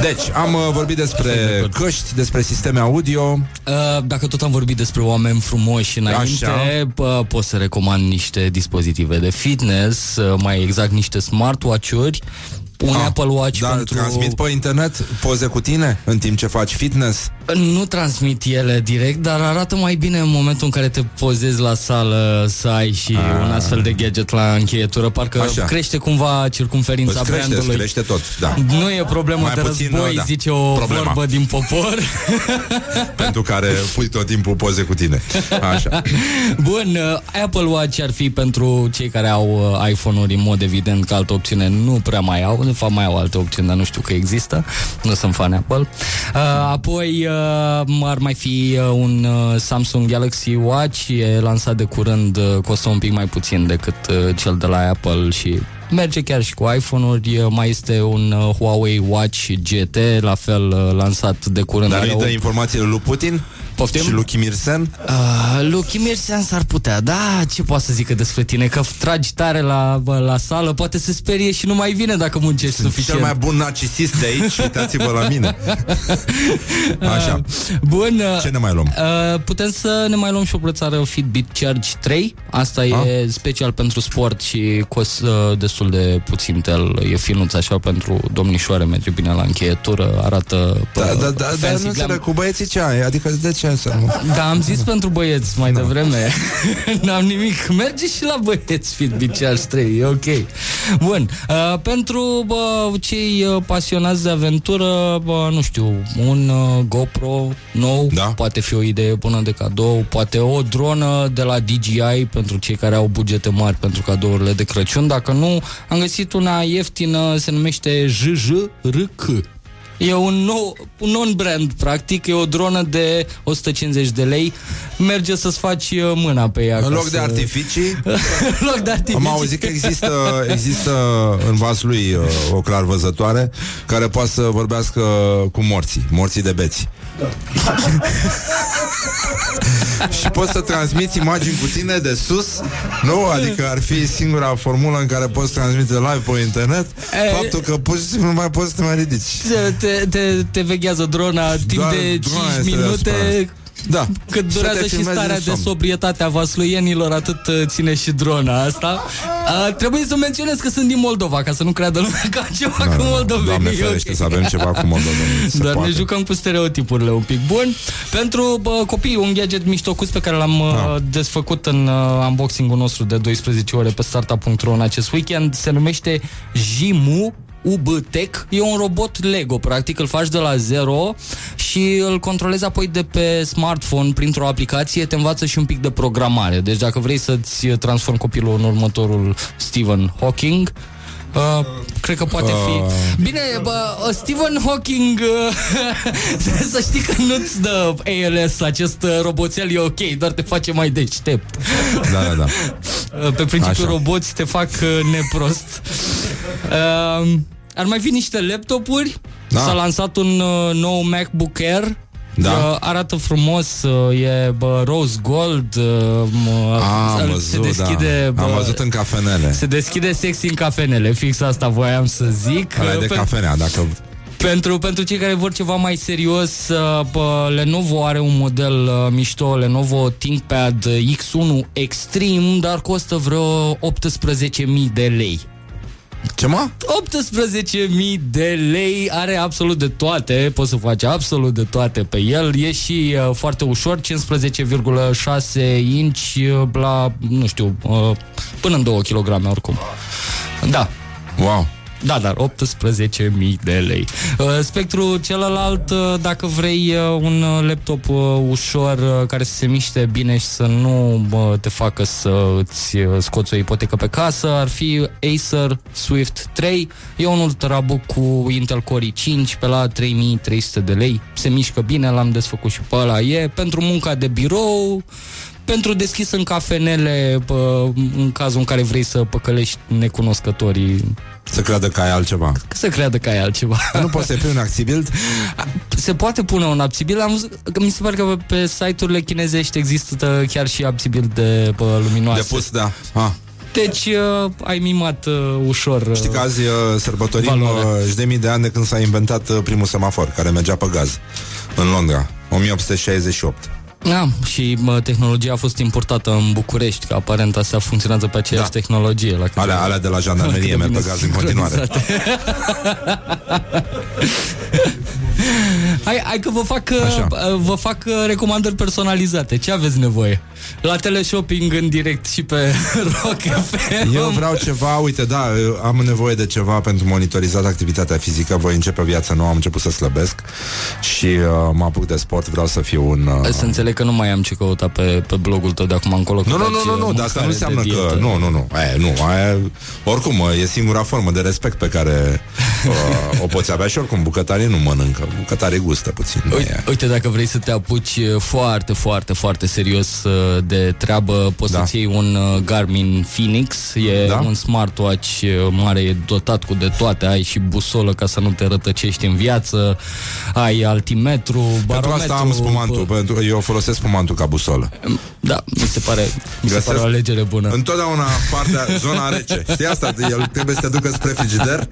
Deci, am uh, vorbit despre căști, despre sisteme audio. Uh, Dacă tot am vorbit despre oameni frumoși înainte, Așa. p- pot să recomand niște dispozitive de fitness, uh, mai exact niște smartwatch-uri, un Ah, Apple Watch Dar pentru... transmit pe internet poze cu tine în timp ce faci fitness? Nu transmit ele direct, dar arată mai bine în momentul în care te pozezi la sală să ai și Ah. un astfel de gadget la încheietură. Parcă Așa. crește cumva circumferința Îți crește, îți brandului. crește tot, da. Nu e problemă Mai de puțin, război, da. zice o Problema. vorbă din popor. pentru care pui tot timpul poze cu tine. Așa. Bun, uh, Apple Watch ar fi pentru cei care au uh, iPhone-uri în mod evident că altă opțiune nu prea mai au, de fapt mai au alte opțiuni, dar nu știu că există, nu sunt fan Apple. Uh, apoi uh, ar mai fi uh, un uh, Samsung Galaxy Watch, e lansat de curând, uh, costă un pic mai puțin decât uh, cel de la Apple și merge chiar și cu iPhone-uri, uh, mai este un uh, Huawei Watch GT, la fel uh, lansat de curând. Dar Are îi dă o- informațiile lui Putin? Poftim? Și Luchi Mirsen? Uh, Luchi Mirsen s-ar putea, da, ce poate să zică despre tine? Că tragi tare la, bă, la sală, poate se sperie și nu mai vine dacă muncești Sunt suficient. cel mai bun narcisist de aici, uitați-vă la mine. Așa. Bun. uh, Ce ne mai luăm? Uh, putem să ne mai luăm și o brățară Fitbit Charge 3. Asta e special pentru sport și costă destul de puțin tel. E finuț așa pentru domnișoare, merge bine la încheietură, arată Da, uh, da, da, da, fancy nu glam. înțeleg, cu băieții ce ai? Adică de ce să nu? Da, am zis pentru băieți mai devreme. N-am nimic. Merge și la băieți Fitbit Charge 3, e ok. Bun, uh, pentru bă, cei uh, pasionați de aventură, bă, nu știu, un uh, GoPro nou, da. poate fi o idee bună de cadou, poate o dronă de la DJI pentru cei care au bugete mari pentru cadourile de Crăciun. Dacă nu, am găsit una ieftină, se numește JJRC. E un, nou, un non-brand, practic, e o dronă de 150 de lei. Merge să-ți faci uh, mâna pe ea. În ca loc de să- artificii, în loc de artificii. am auzit că există, există în vas lui uh, o clarvăzătoare care poate să vorbească cu morții, morții de beți. Și poți să transmiți imagini cu tine de sus, nu? Adică ar fi singura formulă în care poți transmite live pe internet E- faptul că pur și simplu nu mai poți să te mai ridici. Te, te, te, te veghează drona timp Doar de drona 5 este minute deasupra. Da. Cât Să durează te și filmezi starea în de somn. sobrietate a vasluienilor Atât uh, ține și drona asta uh, Trebuie să menționez că sunt din Moldova Ca să nu creadă lumea că am ceva Da, cu da, da. moldovenii Doamne e ferește ok. să avem ceva cu moldovenii. se Dar poate. ne jucăm cu stereotipurile un pic bun Pentru bă, copii, un gadget miștocuț Pe care l-am uh, desfăcut în uh, unboxing-ul nostru De 12 ore pe startup.ro în acest weekend Se numește Jimu UBTEC e un robot Lego, practic îl faci de la zero și îl controlezi apoi de pe smartphone printr-o aplicație, te învață și un pic de programare. Deci dacă vrei să-ți transformi copilul în următorul Stephen Hawking, Uh, cred că poate fi Uh. Bine, bă, uh, Stephen Hawking uh, Să știi că nu-ți dă ALS Acest uh, roboțel e ok Doar te face mai deștept Da, da, da. Uh, Pe principiu Așa. roboți te fac uh, neprost uh, Ar mai fi niște laptopuri Da. S-a lansat un uh, nou MacBook Air Da. Uh, arată frumos, uh, e bă, rose gold, uh, mă, Ah, am se văzut, deschide, da. Am bă, văzut în cafenele. se deschide sexy în cafenele, fix asta voiam să zic. Ăla e Uh, de pe- cafenea, dacă... pentru, pentru cei care vor ceva mai serios, uh, bă, Lenovo are un model uh, mișto, Lenovo ThinkPad X1 Extreme, dar costă vreo 18.000 de lei. Ce mă? 18.000 de lei, are absolut de toate, poți să faci absolut de toate pe el, e și uh, foarte ușor, 15,6 inch uh, la, nu știu, uh, până în 2 kg oricum. Da. Wow. Da, dar 18.000 de lei. Uh, Spectrul celălalt, uh, dacă vrei uh, un uh, laptop uh, ușor uh, care să se miște bine și să nu uh, te facă să îți uh, scoți o ipotecă pe casă, ar fi Acer Swift 3. E un ultrabook cu Intel Core i5 pe la 3300 de lei. Se mișcă bine, l-am desfăcut și pe ăla. E pentru munca de birou, pentru deschis în cafenele, pă, în cazul în care vrei să păcălești necunoscătorii Să creadă că ai altceva. să creadă că ai altceva. Dar nu poți să-i pui un acțibild? Se poate pune un abțibil. Am văzut, că mi se pare că pe site-urile chinezești există chiar și abțibil de bă, luminoase. De pus, da. Ah. Deci uh, ai mimat uh, ușor. Uh, Știi că azi uh, sărbătorim Valoarea. uh, și de mii de ani de când s-a inventat uh, primul semafor, care mergea pe gaz, în Londra, 1868. Da, și mă, tehnologia a fost importată în București, că aparent asta funcționează pe aceeași Da. tehnologie. La cât Alea, de- alea de la jandarmerie cât de merg bine pe gaz în continuare. sincronizate. hai, hai că vă fac, Așa. uh, vă fac uh, recomandări personalizate. Ce aveți nevoie? La teleshopping în direct și pe Rock FM. Eu vreau ceva, uite, da, eu am nevoie de ceva pentru monitorizat activitatea fizică, voi începe viața nouă, am început să slăbesc și uh, mă apuc de sport, vreau să fiu un... Uh, Să înțeleg că nu mai am ce căuta pe, pe blogul tău de acum încolo. că nu, nu, faci, nu, nu, uh, nu, dar asta nu mâncare înseamnă de că... dietă. Nu, nu, nu, aia, nu, aia, oricum, uh, e singura formă de respect pe care uh, o poți avea și oricum bucătarii nu mănâncă, bucătarii gustă puțin. nu Uite, e. uite, dacă vrei să te apuci uh, foarte, foarte, foarte serios uh, de treabă, poți da. să-ți iei un uh, Garmin Phoenix, e Da? da? un smartwatch uh, mare, e dotat cu de toate, ai și busolă ca să nu te rătăcești în viață, ai altimetru, Pentru barometru. asta am spumantul, pentru eu folosesc spumantul ca busolă. Da, mi se pare, mi se Găsesc pare o alegere bună. Întotdeauna partea, zona rece. Știi asta? El trebuie să te ducă spre frigider.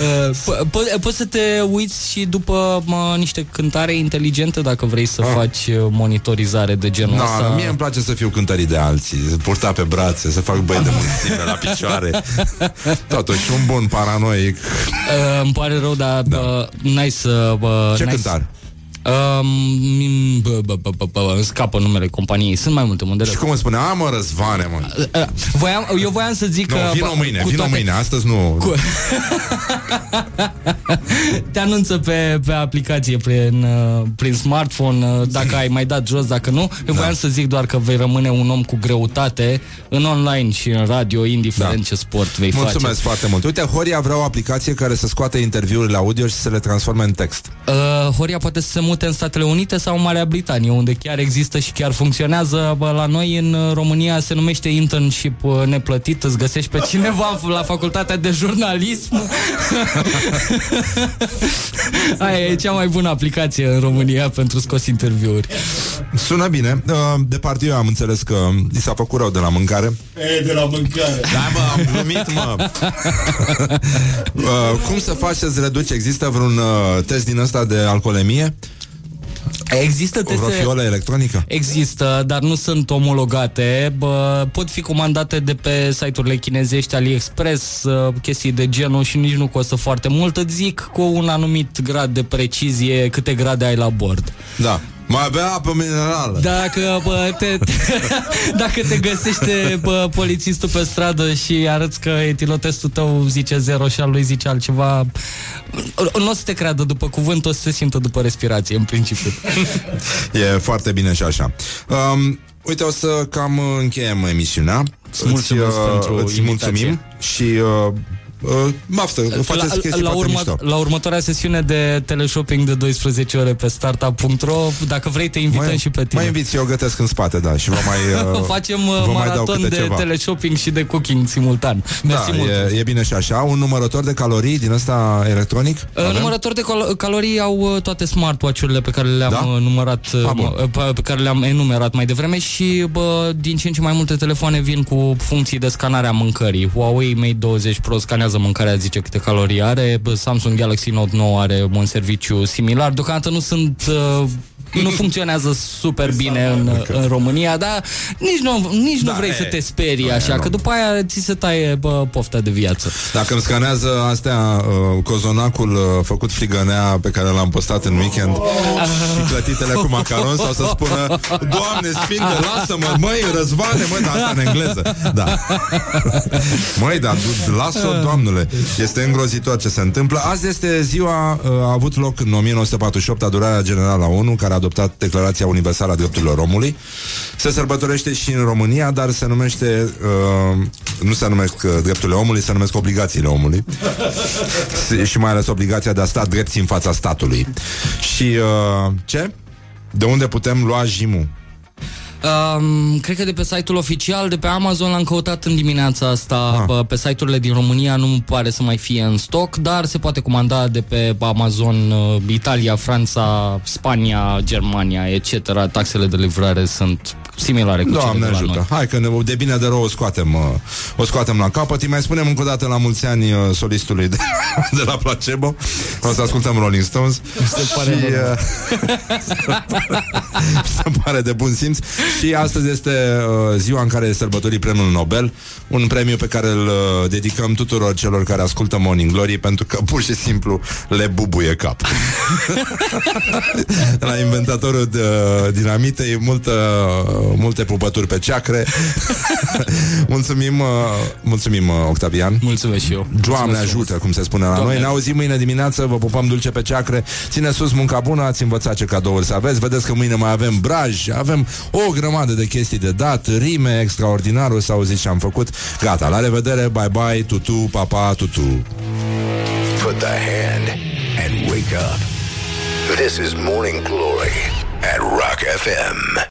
Uh, po- po- poți să te uiți și după mă, niște cântare inteligente dacă vrei să Ah. faci uh, monitorizare de genul Da, ăsta. mie îmi place să fiu cântărit de alții, să purta pe brațe, să fac băi de mulțime la picioare. Totuși, un bun paranoic. Uh, îmi pare rău, dar da. bă, n-ai să... Bă, Ce n-ai cântare? Îmi scapă numele companiei. Sunt mai multe modele. Și cum îmi spune? A, mă, Răzvane, mă. Uh, uh, voiam, eu voiam să zic Nu, că... vino bă, mâine, cu vino toate- mâine, astăzi nu. Cu... Te anunță pe, pe aplicație prin, uh, prin smartphone uh, dacă ai mai dat jos, dacă nu. Eu voiam să zic doar că vei rămâne un om cu greutate în online și în radio, indiferent ce sport vei Mulțumesc face. foarte mult. Uite, Horia vrea o aplicație care să scoate interviurile audio și să le transforme în text. Uh, Horia poate să se mute în Statele Unite sau în Marea Britanie, unde chiar există și chiar funcționează. Bă, la noi în uh, România se numește internship uh, neplătit, îți găsești pe cineva la facultatea de jurnalism. Aia e cea mai bună aplicație în România pentru scos interviuri. Sună bine. Uh, De partea eu am înțeles că i s-a făcut rău de la mâncare. E, de la mâncare. Da, mă, am glumit, mă. Uh, cum să faci să-ți reduci? Există vreun uh, test din ăsta de alcoolemie? Există O teste... rofiolă electronică? Există, dar nu sunt omologate. Bă, pot fi comandate de pe site-urile chinezești, AliExpress, uh, chestii de genul și nici nu costă foarte mult. Îți zic cu un anumit grad de precizie câte grade ai la bord. Da. Mai bea apă minerală. Dacă, bă, te, te, dacă te găsește bă, polițistul pe stradă și arăți că etilotestul tău zice 0 și al lui zice altceva, nu o să te creadă după cuvânt, o să se simtă după respirație, în principiu. E foarte bine și așa. Um, uite, o să cam încheiem emisiunea. mulțumesc îți, uh, pentru îți invitație. mulțumim și uh, uh, baftă, faceți chestii la, foarte urmă, mișto. la următoarea sesiune de teleshopping de 12 ore pe startup.ro Dacă vrei te invităm Mai- și pe tine Mai inviți, eu gătesc în spate, da, și vă mai... Uh, Facem uh, vă mai dau maraton câte de ceva. teleshopping și de cooking simultan Mersi Da, mult e, e bine și așa. Un numărător de calorii din ăsta electronic? Uh, Numărător de cal- calorii au uh, toate smartwatch-urile pe care le-am Da? da? numărat, uh, Ah, bun. mă, pe, pe care le-am enumerat mai devreme și bă, din ce în ce mai multe telefoane vin cu funcții de scanare a mâncării. Huawei Mate 20 Pro scanează mâncarea, zice câte calorii are, bă, Samsung Galaxy Note 9 are un serviciu similar. Deocamdată nu sunt uh, nu funcționează super bine în, în România, dar nici nu, nici nu Da, vrei e, să te sperii nu e, așa, nu. că după aia ți se taie bă, pofta de viață. Dacă îmi scanează astea uh, cozonacul uh, făcut frigănea pe care l-am postat în weekend și clătitele cu macaron sau să spună Doamne Sfinte, lasă-mă, măi, răzvane, măi, dar asta în engleză. Da. Măi, dar du- lasă-o, doamnule. Este îngrozitor ce se întâmplă. Azi este ziua, uh, a avut loc în 1948 adunarea generală a ONU, care a adoptat Declarația Universală a Drepturilor Omului. Se sărbătorește și în România, dar se numește, uh, nu se numesc uh, drepturile omului, se numesc obligațiile omului. S- și mai ales obligația de a sta drepți în fața statului. Și uh, ce? De unde putem lua jimul? Um, cred că de pe site-ul oficial, de pe Amazon l-am căutat în dimineața asta. Ah. Bă, Pe site-urile din România nu pare să mai fie în stoc, dar se poate comanda de pe Amazon uh, Italia, Franța, Spania, Germania, etc. Taxele de livrare sunt similare cu Doamne cele de la ajută. noi. Hai că ne, de bine de rău o scoatem, uh, o scoatem la capăt. Îi mai spunem încă o dată la mulți ani uh, solistului de, de la Placebo. O să ascultăm Rolling Stones. Se pare și, normal. uh, se pare de bun simț. Și astăzi este uh, ziua în care e sărbătorit premiul Nobel, un premiu pe care îl uh, dedicăm tuturor celor care ascultă Morning Glory, pentru că pur și simplu le bubuie cap. la inventatorul de uh, dinamitei, multă, multe pupături pe ceacre. mulțumim, uh, mulțumim, uh, Octavian. Mulțumesc și eu. Doamne Mulțumesc ajută, cum se spune la Doamne noi. Ne ajută. auzim mâine dimineață, vă pupăm dulce pe ceacre. Ține sus munca bună, ați învățat ce cadouri să aveți. Vedeți că mâine mai avem braj, avem o grămadă de chestii de dat, rime extraordinar, o să auziți ce am făcut. Gata, la revedere, bye bye, tutu, papa, tutu. Put the hand and wake up. This is Morning Glory at Rock FM.